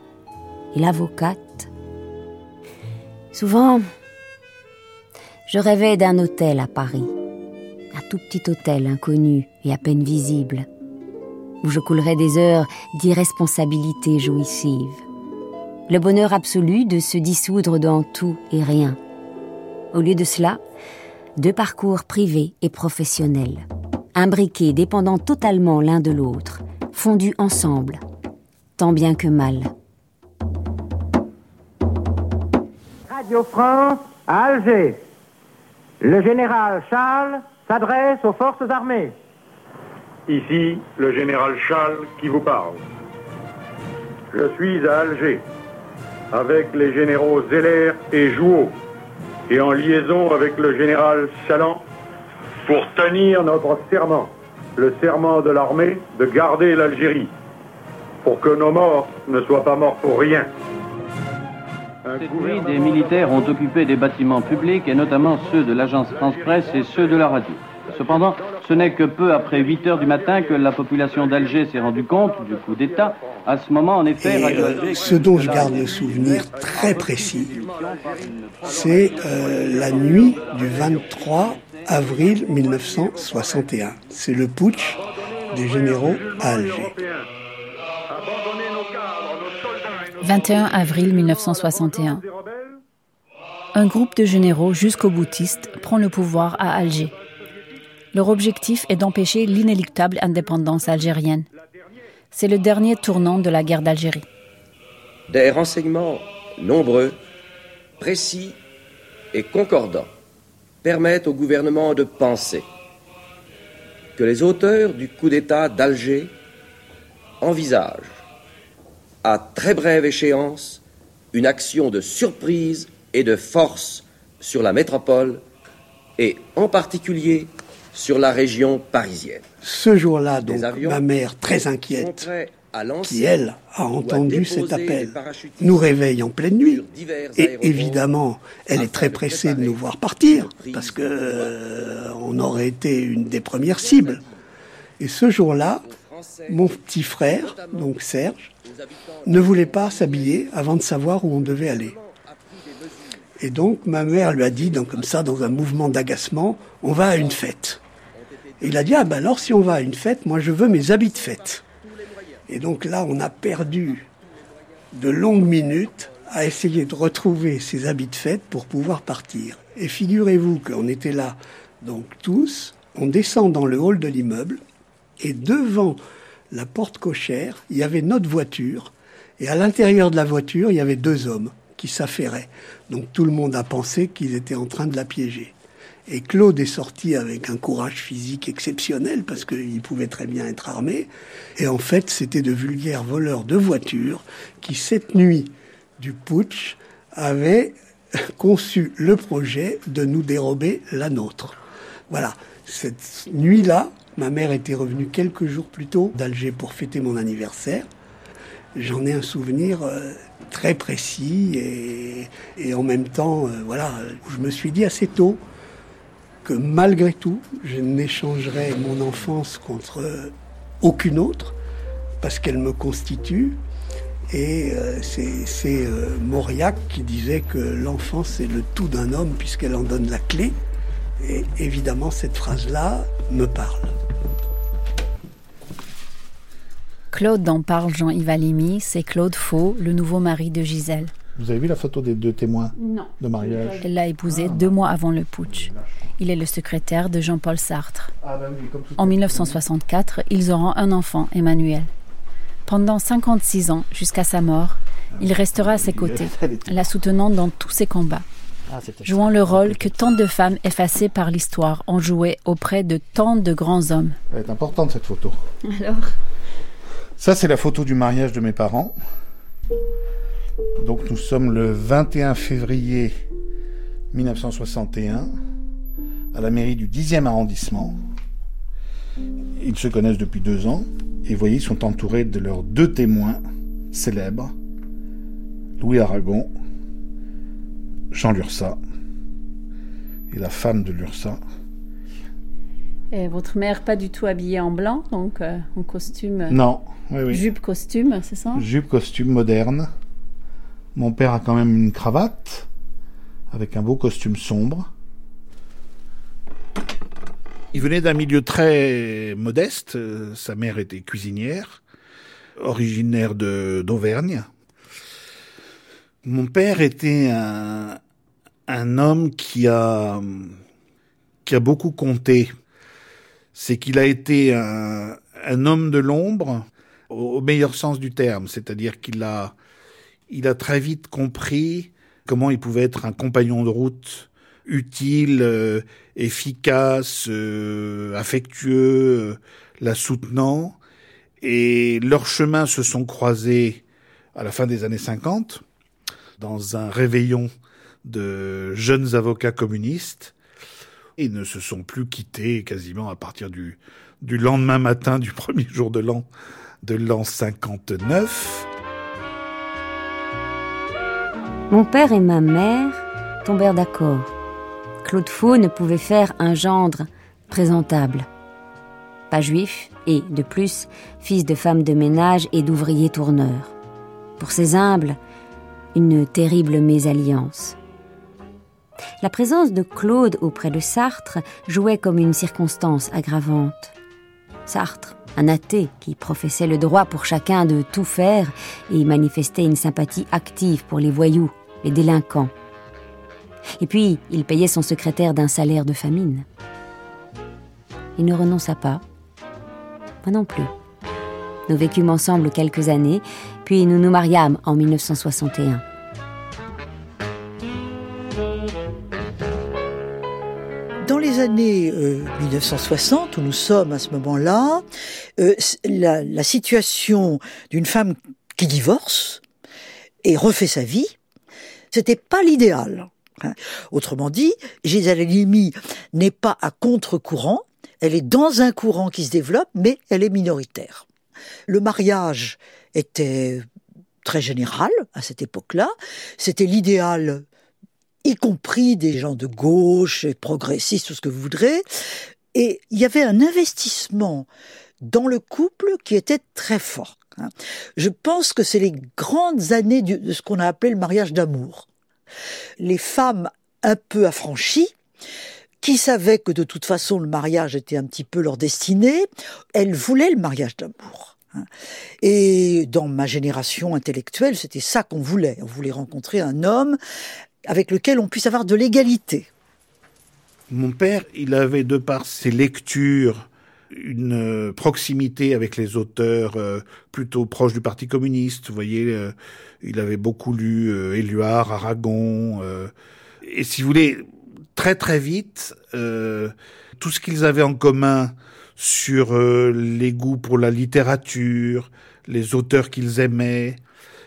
et l'avocate? Souvent, je rêvais d'un hôtel à Paris, un tout petit hôtel inconnu et à peine visible, où je coulerais des heures d'irresponsabilité jouissive. Le bonheur absolu de se dissoudre dans tout et rien. Au lieu de cela, deux parcours privés et professionnels, imbriqués, dépendant totalement l'un de l'autre, fondus ensemble, tant bien que mal. Radio France Alger. Le général Charles s'adresse aux forces armées. Ici, le général Charles qui vous parle. Je suis à Alger, avec les généraux Zeller et Jouot, et en liaison avec le général Salan pour tenir notre serment, le serment de l'armée de garder l'Algérie, pour que nos morts ne soient pas morts pour rien. Cette nuit, des militaires ont occupé des bâtiments publics et notamment ceux de l'agence France-Presse et ceux de la radio. Cependant, ce n'est que peu après 8 heures du matin que la population d'Alger s'est rendue compte du coup d'État. À ce moment, en effet, Et, euh, ce dont je garde le souvenir très précis, c'est euh, la nuit du 23 avril 1961. C'est le putsch des généraux à Alger. 21 avril 1961. Un groupe de généraux jusqu'au boutiste prend le pouvoir à Alger. Leur objectif est d'empêcher l'inéluctable indépendance algérienne. C'est le dernier tournant de la guerre d'Algérie. Des renseignements nombreux, précis et concordants permettent au gouvernement de penser que les auteurs du coup d'État d'Alger envisagent à très brève échéance une action de surprise et de force sur la métropole et en particulier sur la région parisienne. Ce jour-là, donc, ma mère, très inquiète, qui, elle, a entendu cet appel, nous réveille en pleine nuit. Et évidemment, elle est très pressée de nous voir partir, parce que euh, on aurait été une des premières cibles. Et ce jour-là, mon petit frère, donc Serge, ne voulait pas s'habiller avant de savoir où on devait aller. Et donc ma mère lui a dit, donc, comme ça, dans un mouvement d'agacement, on va à une fête. Et il a dit, ah ben alors si on va à une fête, moi je veux mes habits de fête. Et donc là, on a perdu de longues minutes à essayer de retrouver ses habits de fête pour pouvoir partir. Et figurez-vous qu'on était là, donc tous, on descend dans le hall de l'immeuble, et devant la porte cochère, il y avait notre voiture, et à l'intérieur de la voiture, il y avait deux hommes qui s'affairaient. Donc tout le monde a pensé qu'ils étaient en train de la piéger. Et Claude est sorti avec un courage physique exceptionnel parce qu'il pouvait très bien être armé. Et en fait, c'était de vulgaires voleurs de voitures qui, cette nuit du putsch, avaient (laughs) conçu le projet de nous dérober la nôtre. Voilà. Cette nuit-là, ma mère était revenue quelques jours plus tôt d'Alger pour fêter mon anniversaire. J'en ai un souvenir euh, très précis et, en même temps, euh, voilà, je me suis dit assez tôt, que malgré tout, je n'échangerai mon enfance contre aucune autre, parce qu'elle me constitue. Et euh, c'est euh, Mauriac qui disait que l'enfance c'est le tout d'un homme puisqu'elle en donne la clé. Et évidemment, cette phrase-là me parle. Claude dont parle Jean-Yves c'est Claude Faux, le nouveau mari de Gisèle. Vous avez vu la photo des deux témoins de mariage Elle l'a épousé deux mois avant le putsch. Il est le secrétaire de Jean-Paul Sartre. Ah, bah en 1964, ils auront un enfant, Emmanuel. Pendant 56 ans, jusqu'à sa mort, il restera à ses côtés, (laughs) la soutenant dans tous ses combats, Ah, jouant le rôle que tant de femmes effacées par l'histoire ont joué auprès de tant de grands hommes. Elle est importante cette photo. Alors? Ça, c'est la photo du mariage de mes parents. Donc nous sommes le 21 février 1961 à la mairie du 10e arrondissement. Ils se connaissent depuis deux ans et vous voyez, ils sont entourés de leurs deux témoins célèbres, Louis Aragon, Jean Lursa et la femme de Lursa. Et votre mère pas du tout habillée en blanc, donc euh, en costume. Non, oui, oui. Jupe costume, c'est ça? Jupe costume moderne. Mon père a quand même une cravate avec un beau costume sombre. Il venait d'un milieu très modeste. Sa mère était cuisinière, originaire de d'Auvergne. Mon père était un, homme qui a qui a beaucoup compté. C'est qu'il a été un, un homme de l'ombre au, au meilleur sens du terme, c'est-à-dire qu'il a il a très vite compris comment il pouvait être un compagnon de route utile, euh, efficace, euh, affectueux, euh, la soutenant. Et leurs chemins se sont croisés à la fin des années 50 dans un réveillon de jeunes avocats communistes. Ils ne se sont plus quittés quasiment à partir du, du lendemain matin du (laughs) premier jour de l'an de l'an 59. Mon père et ma mère tombèrent d'accord. Claude Faux ne pouvait faire un gendre présentable. Pas juif et, de plus, fils de femme de ménage et d'ouvrier tourneur. Pour ces humbles, une terrible mésalliance. La présence de Claude auprès de Sartre jouait comme une circonstance aggravante. Sartre, un athée qui professait le droit pour chacun de tout faire et manifestait une sympathie active pour les voyous, les délinquants. Et puis, il payait son secrétaire d'un salaire de famine. Il ne renonça pas. Moi non plus. Nous vécûmes ensemble quelques années, puis nous nous mariâmes en 1961. Dans les années euh, 1960, où nous sommes à ce moment-là, euh, la situation d'une femme qui divorce et refait sa vie, c'était pas l'idéal. hein. Autrement dit, Gisèle Halimi n'est pas à contre-courant, elle est dans un courant qui se développe, mais elle est minoritaire. Le mariage était très général à cette époque-là, c'était l'idéal y compris des gens de gauche, et progressistes, tout ce que vous voudrez. Et il y avait un investissement dans le couple qui était très fort. Hein. Je pense que c'est les grandes années de ce qu'on a appelé le mariage d'amour. Les femmes un peu affranchies, qui savaient que de toute façon le mariage était un petit peu leur destinée, elles voulaient le mariage d'amour. hein. Et dans ma génération intellectuelle, c'était ça qu'on voulait. On voulait rencontrer un homme avec lequel on puisse avoir de l'égalité. Mon père, il avait, de par ses lectures, une euh, proximité avec les auteurs euh, plutôt proches du Parti communiste. Vous voyez, euh, il avait beaucoup lu euh, Éluard, Aragon. euh, et si vous voulez, très très vite, euh, tout ce qu'ils avaient en commun sur les goûts pour la littérature, les auteurs qu'ils aimaient,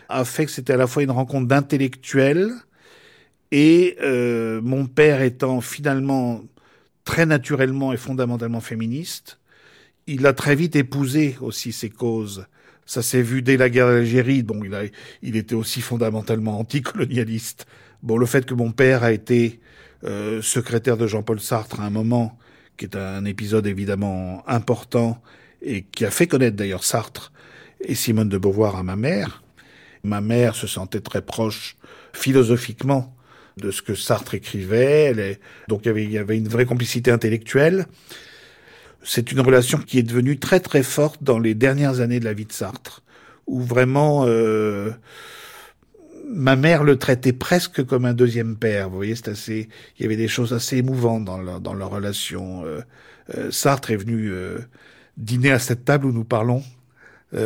a fait que c'était à la fois une rencontre d'intellectuels et mon père étant finalement très naturellement et fondamentalement féministe, il a très vite épousé aussi ces causes. Ça s'est vu dès la guerre d'Algérie. Bon, il, a, il était aussi fondamentalement anticolonialiste. Bon, le fait que mon père a été euh, secrétaire de Jean-Paul Sartre à un moment, qui est un épisode évidemment important et qui a fait connaître d'ailleurs Sartre et Simone de Beauvoir à ma mère. Ma mère se sentait très proche philosophiquement de ce que Sartre écrivait. Elle est... Donc il y avait une vraie complicité intellectuelle. C'est une relation qui est devenue très très forte dans les dernières années de la vie de Sartre, où vraiment euh, ma mère le traitait presque comme un deuxième père. Vous voyez, c'est assez. Il y avait des choses assez émouvantes dans leur, relation. Euh, euh, Sartre est venu euh, dîner à cette table où nous parlons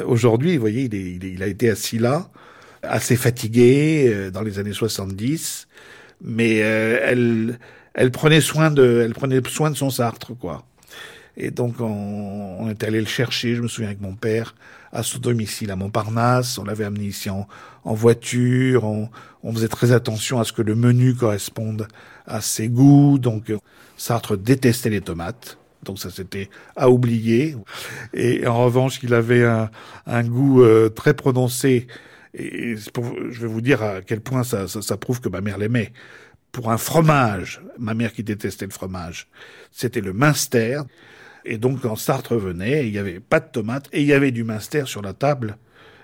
aujourd'hui. Vous voyez, il, est, il, a été assis là, assez fatigué dans les années 70, mais elle, elle prenait soin de, elle prenait soin de son Sartre, quoi. Et donc, on, on est allé le chercher, je me souviens avec mon père, à son domicile à Montparnasse. On l'avait amené ici en, en voiture. On, on, faisait très attention à ce que le menu corresponde à ses goûts. Donc, Sartre détestait les tomates. Donc ça c'était à oublier. Et en revanche, il avait un, un goût euh, très prononcé. Et je vais vous dire à quel point ça, ça, ça prouve que ma mère l'aimait pour un fromage, ma mère qui détestait le fromage, c'était le Minster. Et donc, quand Sartre venait, il n'y avait pas de tomates et il y avait du Minster sur la table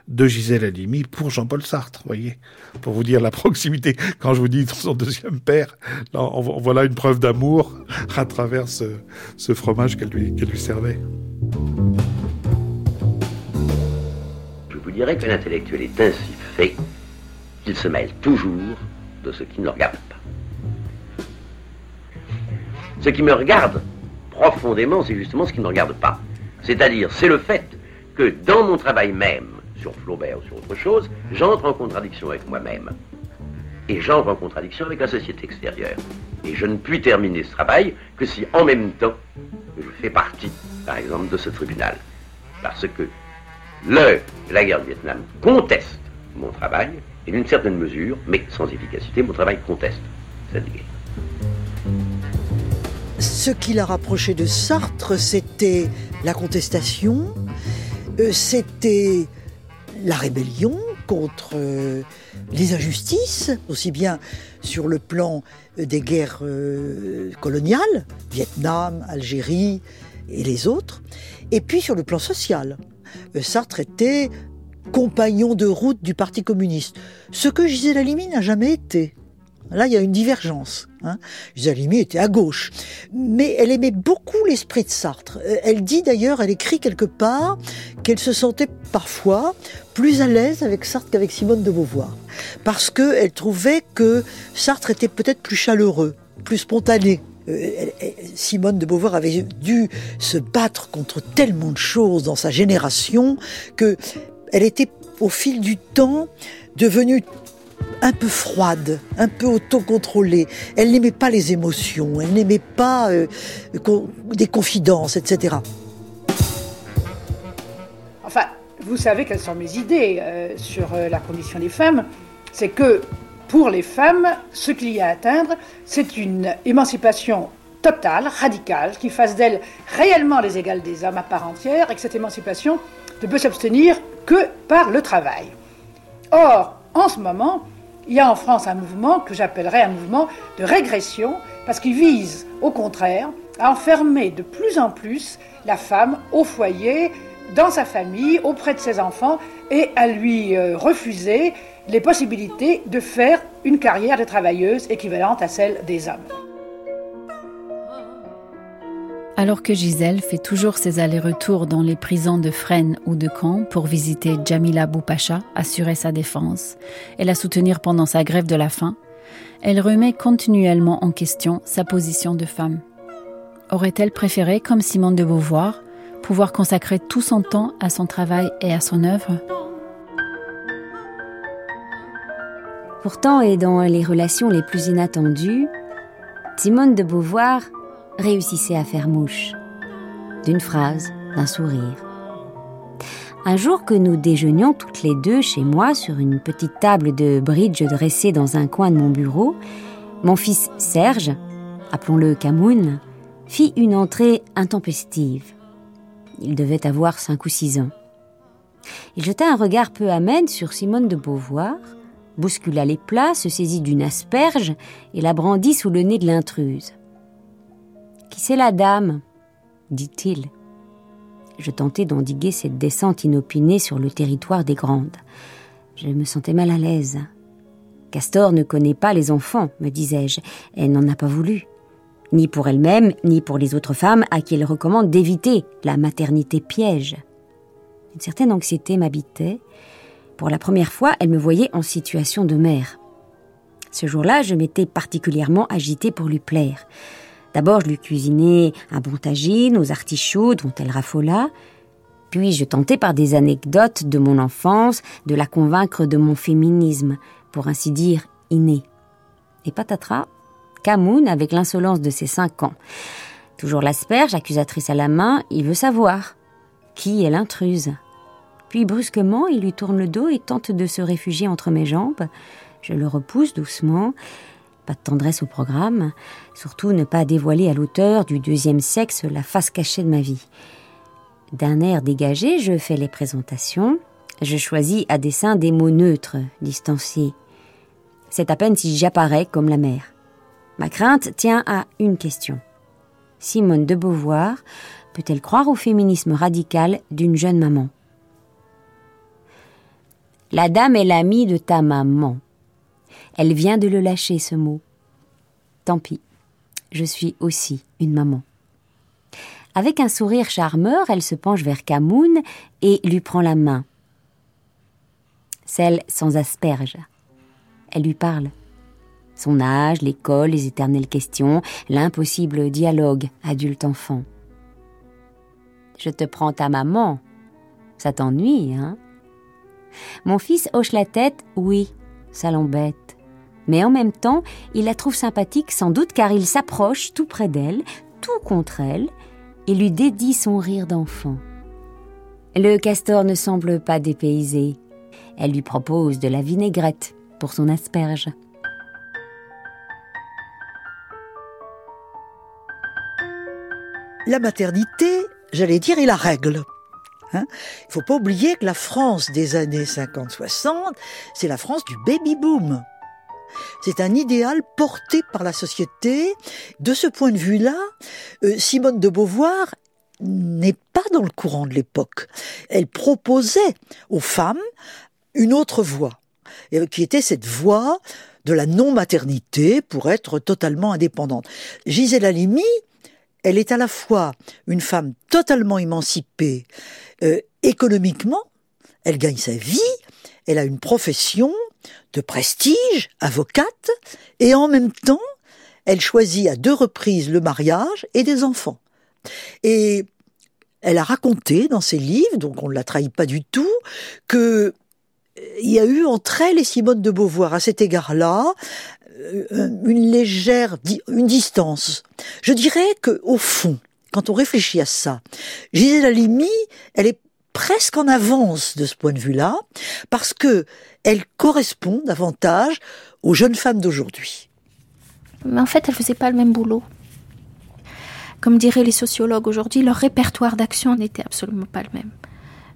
de Gisèle Halimi pour Jean-Paul Sartre, voyez, pour vous dire la (laughs) proximité. Quand je vous dis son deuxième père, voilà une preuve d'amour (laughs) à travers ce, fromage qu'elle lui, servait. Je vous dirais que l'intellectuel est ainsi fait qu'il se mêle toujours de ce qui ne le regarde pas. Ce qui me regarde profondément, c'est justement ce qui ne regarde pas. C'est-à-dire, c'est le fait que dans mon travail même, sur Flaubert ou sur autre chose, j'entre en contradiction avec moi-même. Et j'entre en contradiction avec la société extérieure. Et je ne puis terminer ce travail que si en même temps je fais partie, par exemple, de ce tribunal. Parce que le, la guerre du Vietnam conteste mon travail, et d'une certaine mesure, mais sans efficacité, mon travail conteste cette guerre. Ce qui l'a rapproché de Sartre, c'était la contestation, euh, c'était la rébellion contre euh, les injustices, aussi bien sur le plan euh, des guerres coloniales, Vietnam, Algérie et les autres, et puis sur le plan social. Sartre était compagnon de route du Parti communiste, ce que Gisèle Halimi n'a jamais été. Là, il y a une divergence. Hein. Était à gauche, mais elle aimait beaucoup l'esprit de Sartre. Euh, Elle dit d'ailleurs, elle écrit quelque part qu'elle se sentait parfois plus à l'aise avec Sartre qu'avec Simone de Beauvoir, parce que elle trouvait que Sartre était peut-être plus chaleureux, plus spontané. Euh, Simone de Beauvoir avait dû se battre contre tellement de choses dans sa génération que elle était au fil du temps devenue un peu froide, un peu autocontrôlée. Elle n'aimait pas les émotions, elle n'aimait pas euh, des confidences, etc. Enfin, vous savez quelles sont mes idées euh, sur euh, la condition des femmes. C'est que pour les femmes, ce qu'il y a à atteindre, c'est une émancipation totale, radicale, qui fasse d'elles réellement les égales des hommes à part entière, et que cette émancipation ne peut s'obtenir que par le travail. Or, en ce moment, il y a en France un mouvement que j'appellerais un mouvement de régression, parce qu'il vise, au contraire, à enfermer de plus en plus la femme au foyer, dans sa famille, auprès de ses enfants, et à lui euh, refuser les possibilités de faire une carrière de travailleuse équivalente à celle des hommes. Alors que Gisèle fait toujours ses allers-retours dans les prisons de Fresnes ou de Caen pour visiter Jamila Boupacha, assurer sa défense et la soutenir pendant sa grève de la faim, elle remet continuellement en question sa position de femme. Aurait-elle préféré, comme Simone de Beauvoir, pouvoir consacrer tout son temps à son travail et à son œuvre? Pourtant, et dans les relations les plus inattendues, Simone de Beauvoir réussissait à faire mouche. D'une phrase, d'un sourire. Un jour que nous déjeunions toutes les deux chez moi sur une petite table de bridge dressée dans un coin de mon bureau, mon fils Serge, appelons-le Camoun, fit une entrée intempestive. Il devait avoir cinq ou six ans. Il jeta un regard peu amène sur Simone de Beauvoir, bouscula les plats, se saisit d'une asperge et la brandit sous le nez de l'intruse. Qui c'est la dame? dit-il. Je tentais d'endiguer cette descente inopinée sur le territoire des Grandes. Je me sentais mal à l'aise. Castor ne connaît pas les enfants, me disais-je. Elle n'en a pas voulu. Ni pour elle-même, ni pour les autres femmes à qui elle recommande d'éviter la maternité piège. Une certaine anxiété m'habitait. Pour la première fois, elle me voyait en situation de mère. Ce jour-là, je m'étais particulièrement agitée pour lui plaire. D'abord, je lui cuisinais un bon tagine aux artichauts dont elle raffola. Puis je tentais par des anecdotes de mon enfance de la convaincre de mon féminisme, pour ainsi dire inné. Et patatras, Camoun avec l'insolence de ses cinq ans. Toujours l'asperge, accusatrice à la main, il veut savoir qui est l'intruse. Puis brusquement, il lui tourne le dos et tente de se réfugier entre mes jambes. Je le repousse doucement. Pas de tendresse au programme. Surtout ne pas dévoiler à l'auteur du deuxième sexe la face cachée de ma vie. D'un air dégagé, je fais les présentations. Je choisis à dessein des mots neutres, distanciés. C'est à peine si j'apparais comme la mère. Ma crainte tient à une question. Simone de Beauvoir peut-elle croire au féminisme radical d'une jeune maman? La dame est l'amie de ta maman. Elle vient de le lâcher, ce mot. Tant pis, je suis aussi une maman. Avec un sourire charmeur, elle se penche vers Camoun et lui prend la main. Celle sans asperge. Elle lui parle. Son âge, l'école, les éternelles questions, l'impossible dialogue adulte-enfant. Je te prends ta maman. Ça t'ennuie, hein? Mon fils hoche la tête, oui, ça l'embête. Mais en même temps, il la trouve sympathique sans doute car il s'approche tout près d'elle, tout contre elle, et lui dédie son rire d'enfant. Le castor ne semble pas dépaysé. Elle lui propose de la vinaigrette pour son asperge. La maternité, j'allais dire, est la règle. Hein Il ne faut pas oublier que la France des années 50-60, c'est la France du baby-boom. C'est un idéal porté par la société. De ce point de vue-là, euh, Simone de Beauvoir n'est pas dans le courant de l'époque. Elle proposait aux femmes une autre voie, euh, qui était cette voie de la non-maternité pour être totalement indépendante. Gisèle Halimi, elle est à la fois une femme totalement émancipée euh, économiquement, elle gagne sa vie, elle a une profession, de prestige, avocate, et en même temps, elle choisit à deux reprises le mariage et des enfants. Et elle a raconté dans ses livres, donc on ne la trahit pas du tout, que euh, il y a eu entre elle et Simone de Beauvoir à cet égard-là euh, une légère une distance. Je dirais que au fond, quand on réfléchit à ça, Gisèle Halimi, elle est presque en avance de ce point de vue-là, parce que elle correspond davantage aux jeunes femmes d'aujourd'hui. Mais en fait, elle faisait pas le même boulot. Comme diraient les sociologues aujourd'hui, leur répertoire d'action n'était absolument pas le même.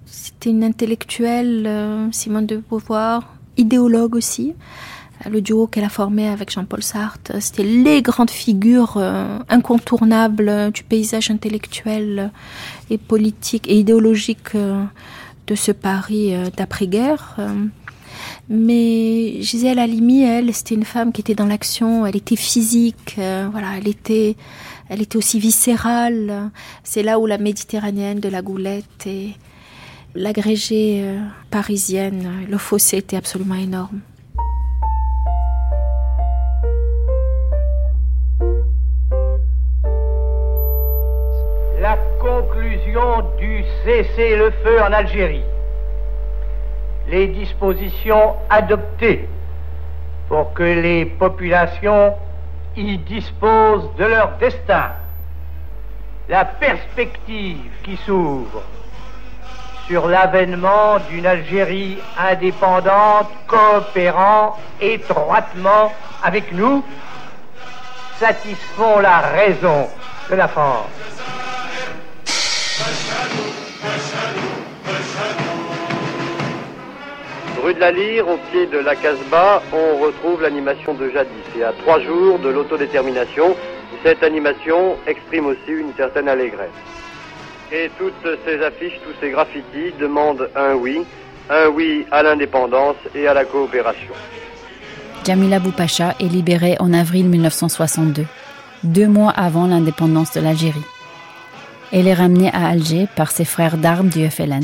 C'était une intellectuelle, euh, Simone de Beauvoir, idéologue aussi. Le duo qu'elle a formé avec Jean-Paul Sartre, c'était les grandes figures euh, incontournables du paysage intellectuel et politique et idéologique euh, de ce Paris d'après-guerre. Mais Gisèle Halimi, elle, c'était une femme qui était dans l'action, elle était physique, euh, voilà, elle était, elle était aussi viscérale. C'est là où la méditerranéenne de la Goulette et l'agrégée euh, parisienne, le fossé était absolument énorme. La conclusion du cessez-le-feu en Algérie les dispositions adoptées pour que les populations y disposent de leur destin, la perspective qui s'ouvre sur l'avènement d'une Algérie indépendante coopérant étroitement avec nous satisfont la raison de la France. Rue de la Lyre, au pied de la Casbah, on retrouve l'animation de jadis. Et à trois jours de l'autodétermination, cette animation exprime aussi une certaine allégresse. Et toutes ces affiches, tous ces graffitis demandent un oui, un oui à l'indépendance et à la coopération. Jamila Boupacha est libérée en avril 1962, deux mois avant l'indépendance de l'Algérie. Elle est ramenée à Alger par ses frères d'armes du FLN.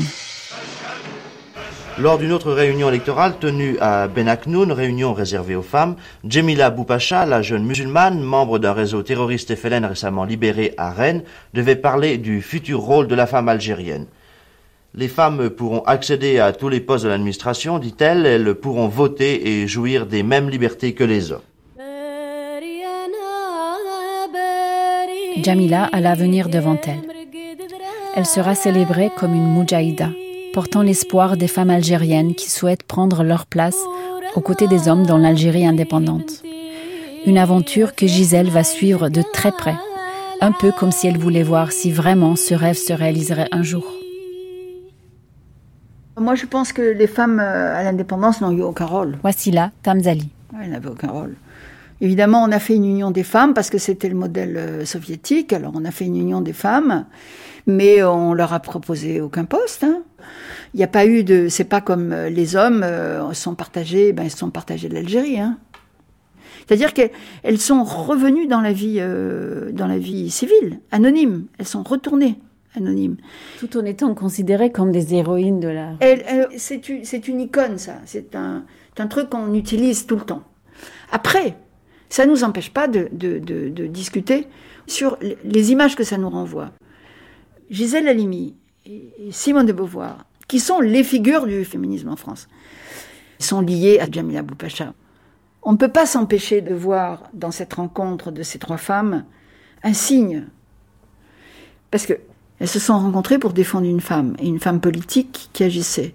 Lors d'une autre réunion électorale tenue à Benaknoun, réunion réservée aux femmes, Djemila Boupacha, la jeune musulmane, membre d'un réseau terroriste FLN récemment libéré à Rennes, devait parler du futur rôle de la femme algérienne. Les femmes pourront accéder à tous les postes de l'administration, dit-elle, elles pourront voter et jouir des mêmes libertés que les hommes. Jamila a l'avenir devant elle. Elle sera célébrée comme une mujaïda, portant l'espoir des femmes algériennes qui souhaitent prendre leur place aux côtés des hommes dans l'Algérie indépendante. Une aventure que Gisèle va suivre de très près, un peu comme si elle voulait voir si vraiment ce rêve se réaliserait un jour. Moi, je pense que les femmes euh, à l'indépendance n'ont eu aucun rôle. Voici là Tamzali. elles n'avaient aucun rôle. Évidemment, on a fait une union des femmes parce que c'était le modèle euh, soviétique. Alors, on a fait une union des femmes, mais on leur a proposé aucun poste. Hein. Il n'y a pas eu de. C'est pas comme euh, les hommes sont partagés. Ben, ils sont partagés de l'Algérie. Hein. C'est-à-dire qu'elles sont revenues dans la vie, dans la vie civile, anonymes. Elles sont retournées anonyme. Tout en étant considérées comme des héroïnes de l'art. C'est une icône, ça. C'est un, un, truc qu'on utilise tout le temps. Après, ça ne nous empêche pas de, de, de, discuter sur les images que ça nous renvoie. Gisèle Halimi et Simone de Beauvoir, qui sont les figures du féminisme en France, sont liées à Jamila Boupacha. On ne peut pas s'empêcher de voir dans cette rencontre de ces trois femmes un signe. Parce que elles se sont rencontrées pour défendre une femme, et une femme politique qui agissait.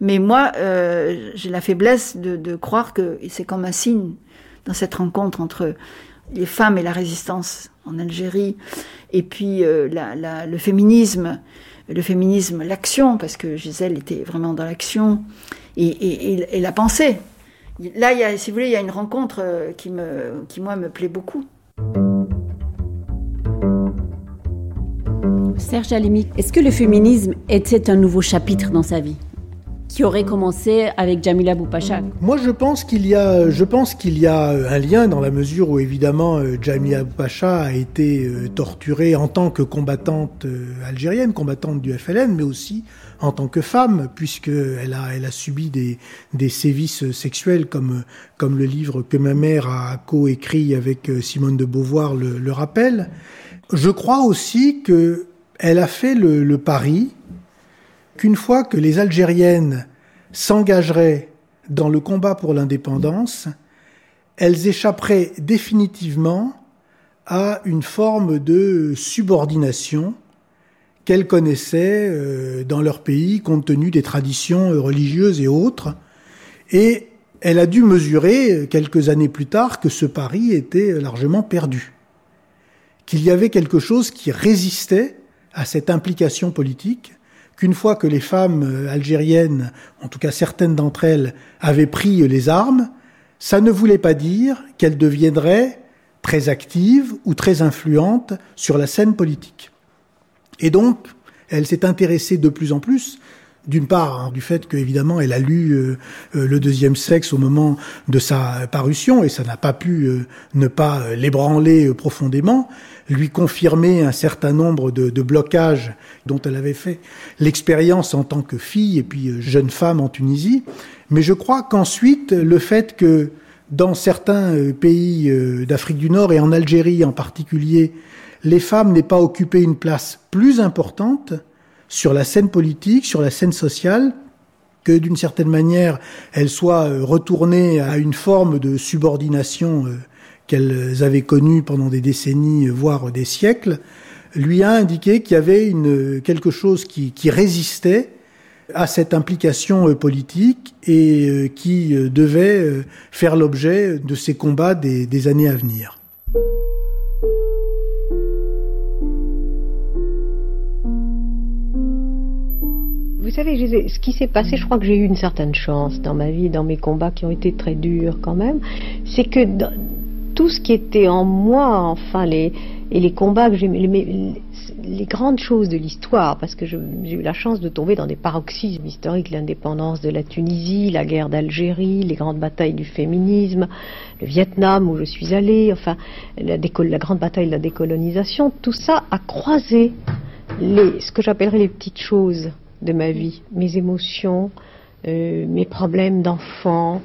Mais moi, euh, j'ai la faiblesse de, croire que c'est comme un signe dans cette rencontre entre les femmes et la résistance en Algérie, et puis euh, le féminisme, le féminisme, l'action, parce que Gisèle était vraiment dans l'action, et, la pensée. Là, si vous voulez, il y a une rencontre euh, qui, qui moi, me plaît beaucoup. Serge Alimi, est-ce que le féminisme était un nouveau chapitre dans sa vie? Qui aurait commencé avec Jamila Boupacha Moi, je pense qu'il y a, je pense qu'il y a un lien dans la mesure où évidemment euh, Jamila Boupacha a été euh, torturée en tant que combattante euh, algérienne, combattante du FLN, mais aussi en tant que femme, puisqu'elle a, elle a subi des, sévices sexuels, comme, comme le livre que ma mère a coécrit avec Simone de Beauvoir le, le rappelle. Je crois aussi que elle a fait le, pari qu'une fois que les Algériennes s'engageraient dans le combat pour l'indépendance, elles échapperaient définitivement à une forme de subordination qu'elles connaissaient euh, dans leur pays compte tenu des traditions religieuses et autres. Et elle a dû mesurer quelques années plus tard que ce pari était largement perdu, qu'il y avait quelque chose qui résistait à cette implication politique, qu'une fois que les femmes euh, algériennes, en tout cas certaines d'entre elles, avaient pris les armes, ça ne voulait pas dire qu'elles deviendraient très actives ou très influentes sur la scène politique. Et donc, elle s'est intéressée de plus en plus d'une part, hein, du fait qu'évidemment, elle a lu euh, euh, Le deuxième sexe au moment de sa parution, et ça n'a pas pu ne pas l'ébranler profondément, lui confirmer un certain nombre de, blocages dont elle avait fait l'expérience en tant que fille et puis euh, jeune femme en Tunisie. Mais je crois qu'ensuite, le fait que dans certains euh, pays euh, d'Afrique du Nord et en Algérie en particulier, les femmes n'aient pas occupé une place plus importante sur la scène politique, sur la scène sociale, que d'une certaine manière, elles soient retournées à une forme de subordination qu'elles avaient connu pendant des décennies, voire des siècles, lui a indiqué qu'il y avait une, quelque chose qui, qui résistait à cette implication euh, politique et euh, qui euh, devait faire l'objet de ces combats des, des années à venir. Vous savez, ce qui s'est passé, je crois que j'ai eu une certaine chance dans ma vie, dans mes combats qui ont été très durs quand même, c'est que tout ce qui était en moi, enfin les et les combats que j'ai les, les, grandes choses de l'histoire, parce que j'ai eu la chance de tomber dans des paroxysmes historiques, l'indépendance de la Tunisie, la guerre d'Algérie, les grandes batailles du féminisme, le Vietnam où je suis allée, enfin la, grande bataille de la décolonisation, tout ça a croisé les, ce que j'appellerais les petites choses de ma vie, mes émotions, euh, mes problèmes d'enfant,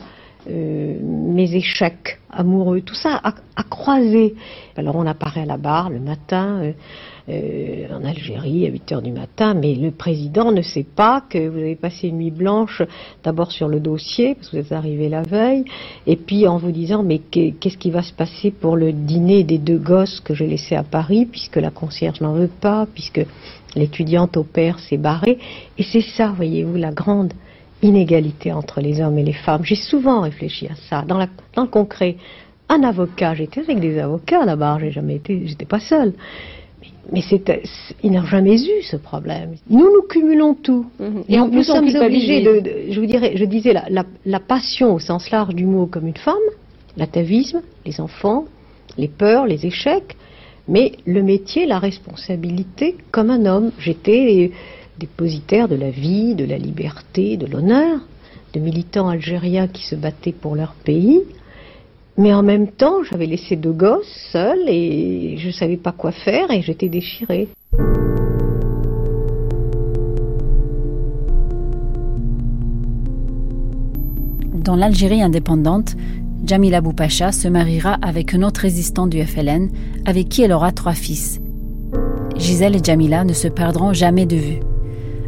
euh, mes échecs amoureux, tout ça a, croisé. Alors on apparaît à la barre le matin euh, euh, en Algérie à 8 heures du matin, mais le président ne sait pas que vous avez passé une nuit blanche d'abord sur le dossier, parce que vous êtes arrivé la veille, et puis en vous disant mais qu'est-ce qui va se passer pour le dîner des deux gosses que j'ai laissé à Paris, puisque la concierge n'en veut pas, puisque l'étudiante au père s'est barrée. Et c'est ça, voyez-vous, la grande inégalité entre les hommes et les femmes. J'ai souvent réfléchi à ça. Dans, la, dans le concret, un avocat, j'étais avec des avocats là-bas, j'ai jamais été, j'étais pas seule. Mais, ils n'ont jamais eu ce problème. Nous, nous cumulons tout. Mhm. Et en plus, nous sommes obligés de, je vous dirais, je disais la, la, la, passion au sens large du mot comme une femme, l'atavisme, les enfants, les peurs, les échecs, mais le métier, la responsabilité comme un homme. J'étais dépositaires de la vie, de la liberté, de l'honneur, de militants algériens qui se battaient pour leur pays. Mais en même temps, j'avais laissé deux gosses seuls et je ne savais pas quoi faire et j'étais déchirée. Dans l'Algérie indépendante, Jamila Boupacha se mariera avec un autre résistant du FLN avec qui elle aura trois fils. Gisèle et Jamila ne se perdront jamais de vue.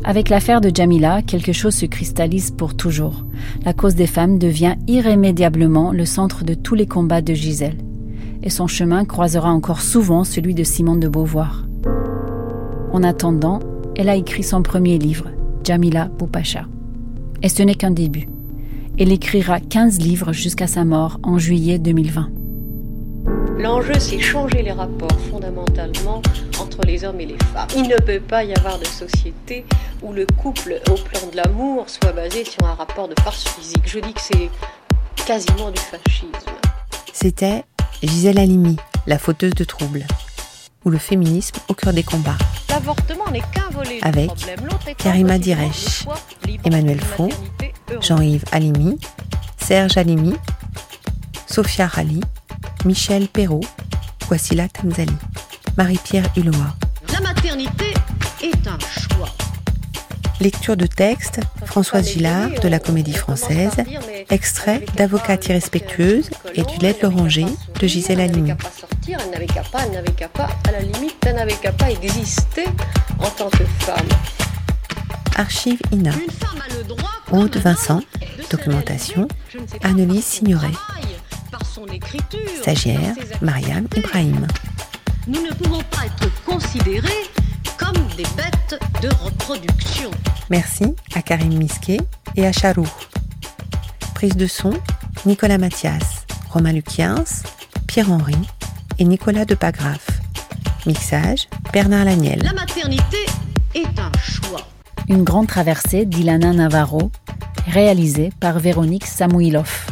Avec l'affaire de Jamila, quelque chose se cristallise pour toujours. La cause des femmes devient irrémédiablement le centre de tous les combats de Gisèle. Et son chemin croisera encore souvent celui de Simone de Beauvoir. En attendant, elle a écrit son premier livre, Jamila Boupacha. Et ce n'est qu'un début. Elle écrira 15 livres jusqu'à sa mort en juillet 2020. L'enjeu, c'est changer les rapports fondamentalement entre les hommes et les femmes. Il ne peut pas y avoir de société où le couple au plan de l'amour soit basé sur un rapport de force physique. Je dis que c'est quasiment du fascisme. C'était Gisèle Halimi, la fauteuse de troubles, ou le féminisme au cœur des combats. L'avortement n'est qu'un volet Avec Karima Diresh, Emmanuel Faux, Jean-Yves Halimi, Serge Halimi, Sophia Rali, Michel Perrault, Wassila Tanzali, Marie-Pierre Hulot. La maternité est un choix. Lecture de texte, Françoise Gillard de la Comédie Française, extrait d'Avocate irrespectueuse et du lait l'oranger de Gisèle Halimi. Elle n'avait qu'à pas, elle n'avait qu'à pas, à la limite, elle n'avait qu'à pas exister en tant que femme. Archive INA. Aude Vincent, documentation, Annelise Signoret. Stagiaire, Mariam Ibrahim. Nous ne pouvons pas être considérés comme des bêtes de reproduction. Merci à Karim Misquet et à Charou. Prise de son, Nicolas Mathias, Romain Luquiens, Pierre-Henri et Nicolas Depagraf. Mixage, Bernard Laniel. La maternité est un choix. Une grande traversée d'Ilana Navarro, réalisée par Véronique Samouilov.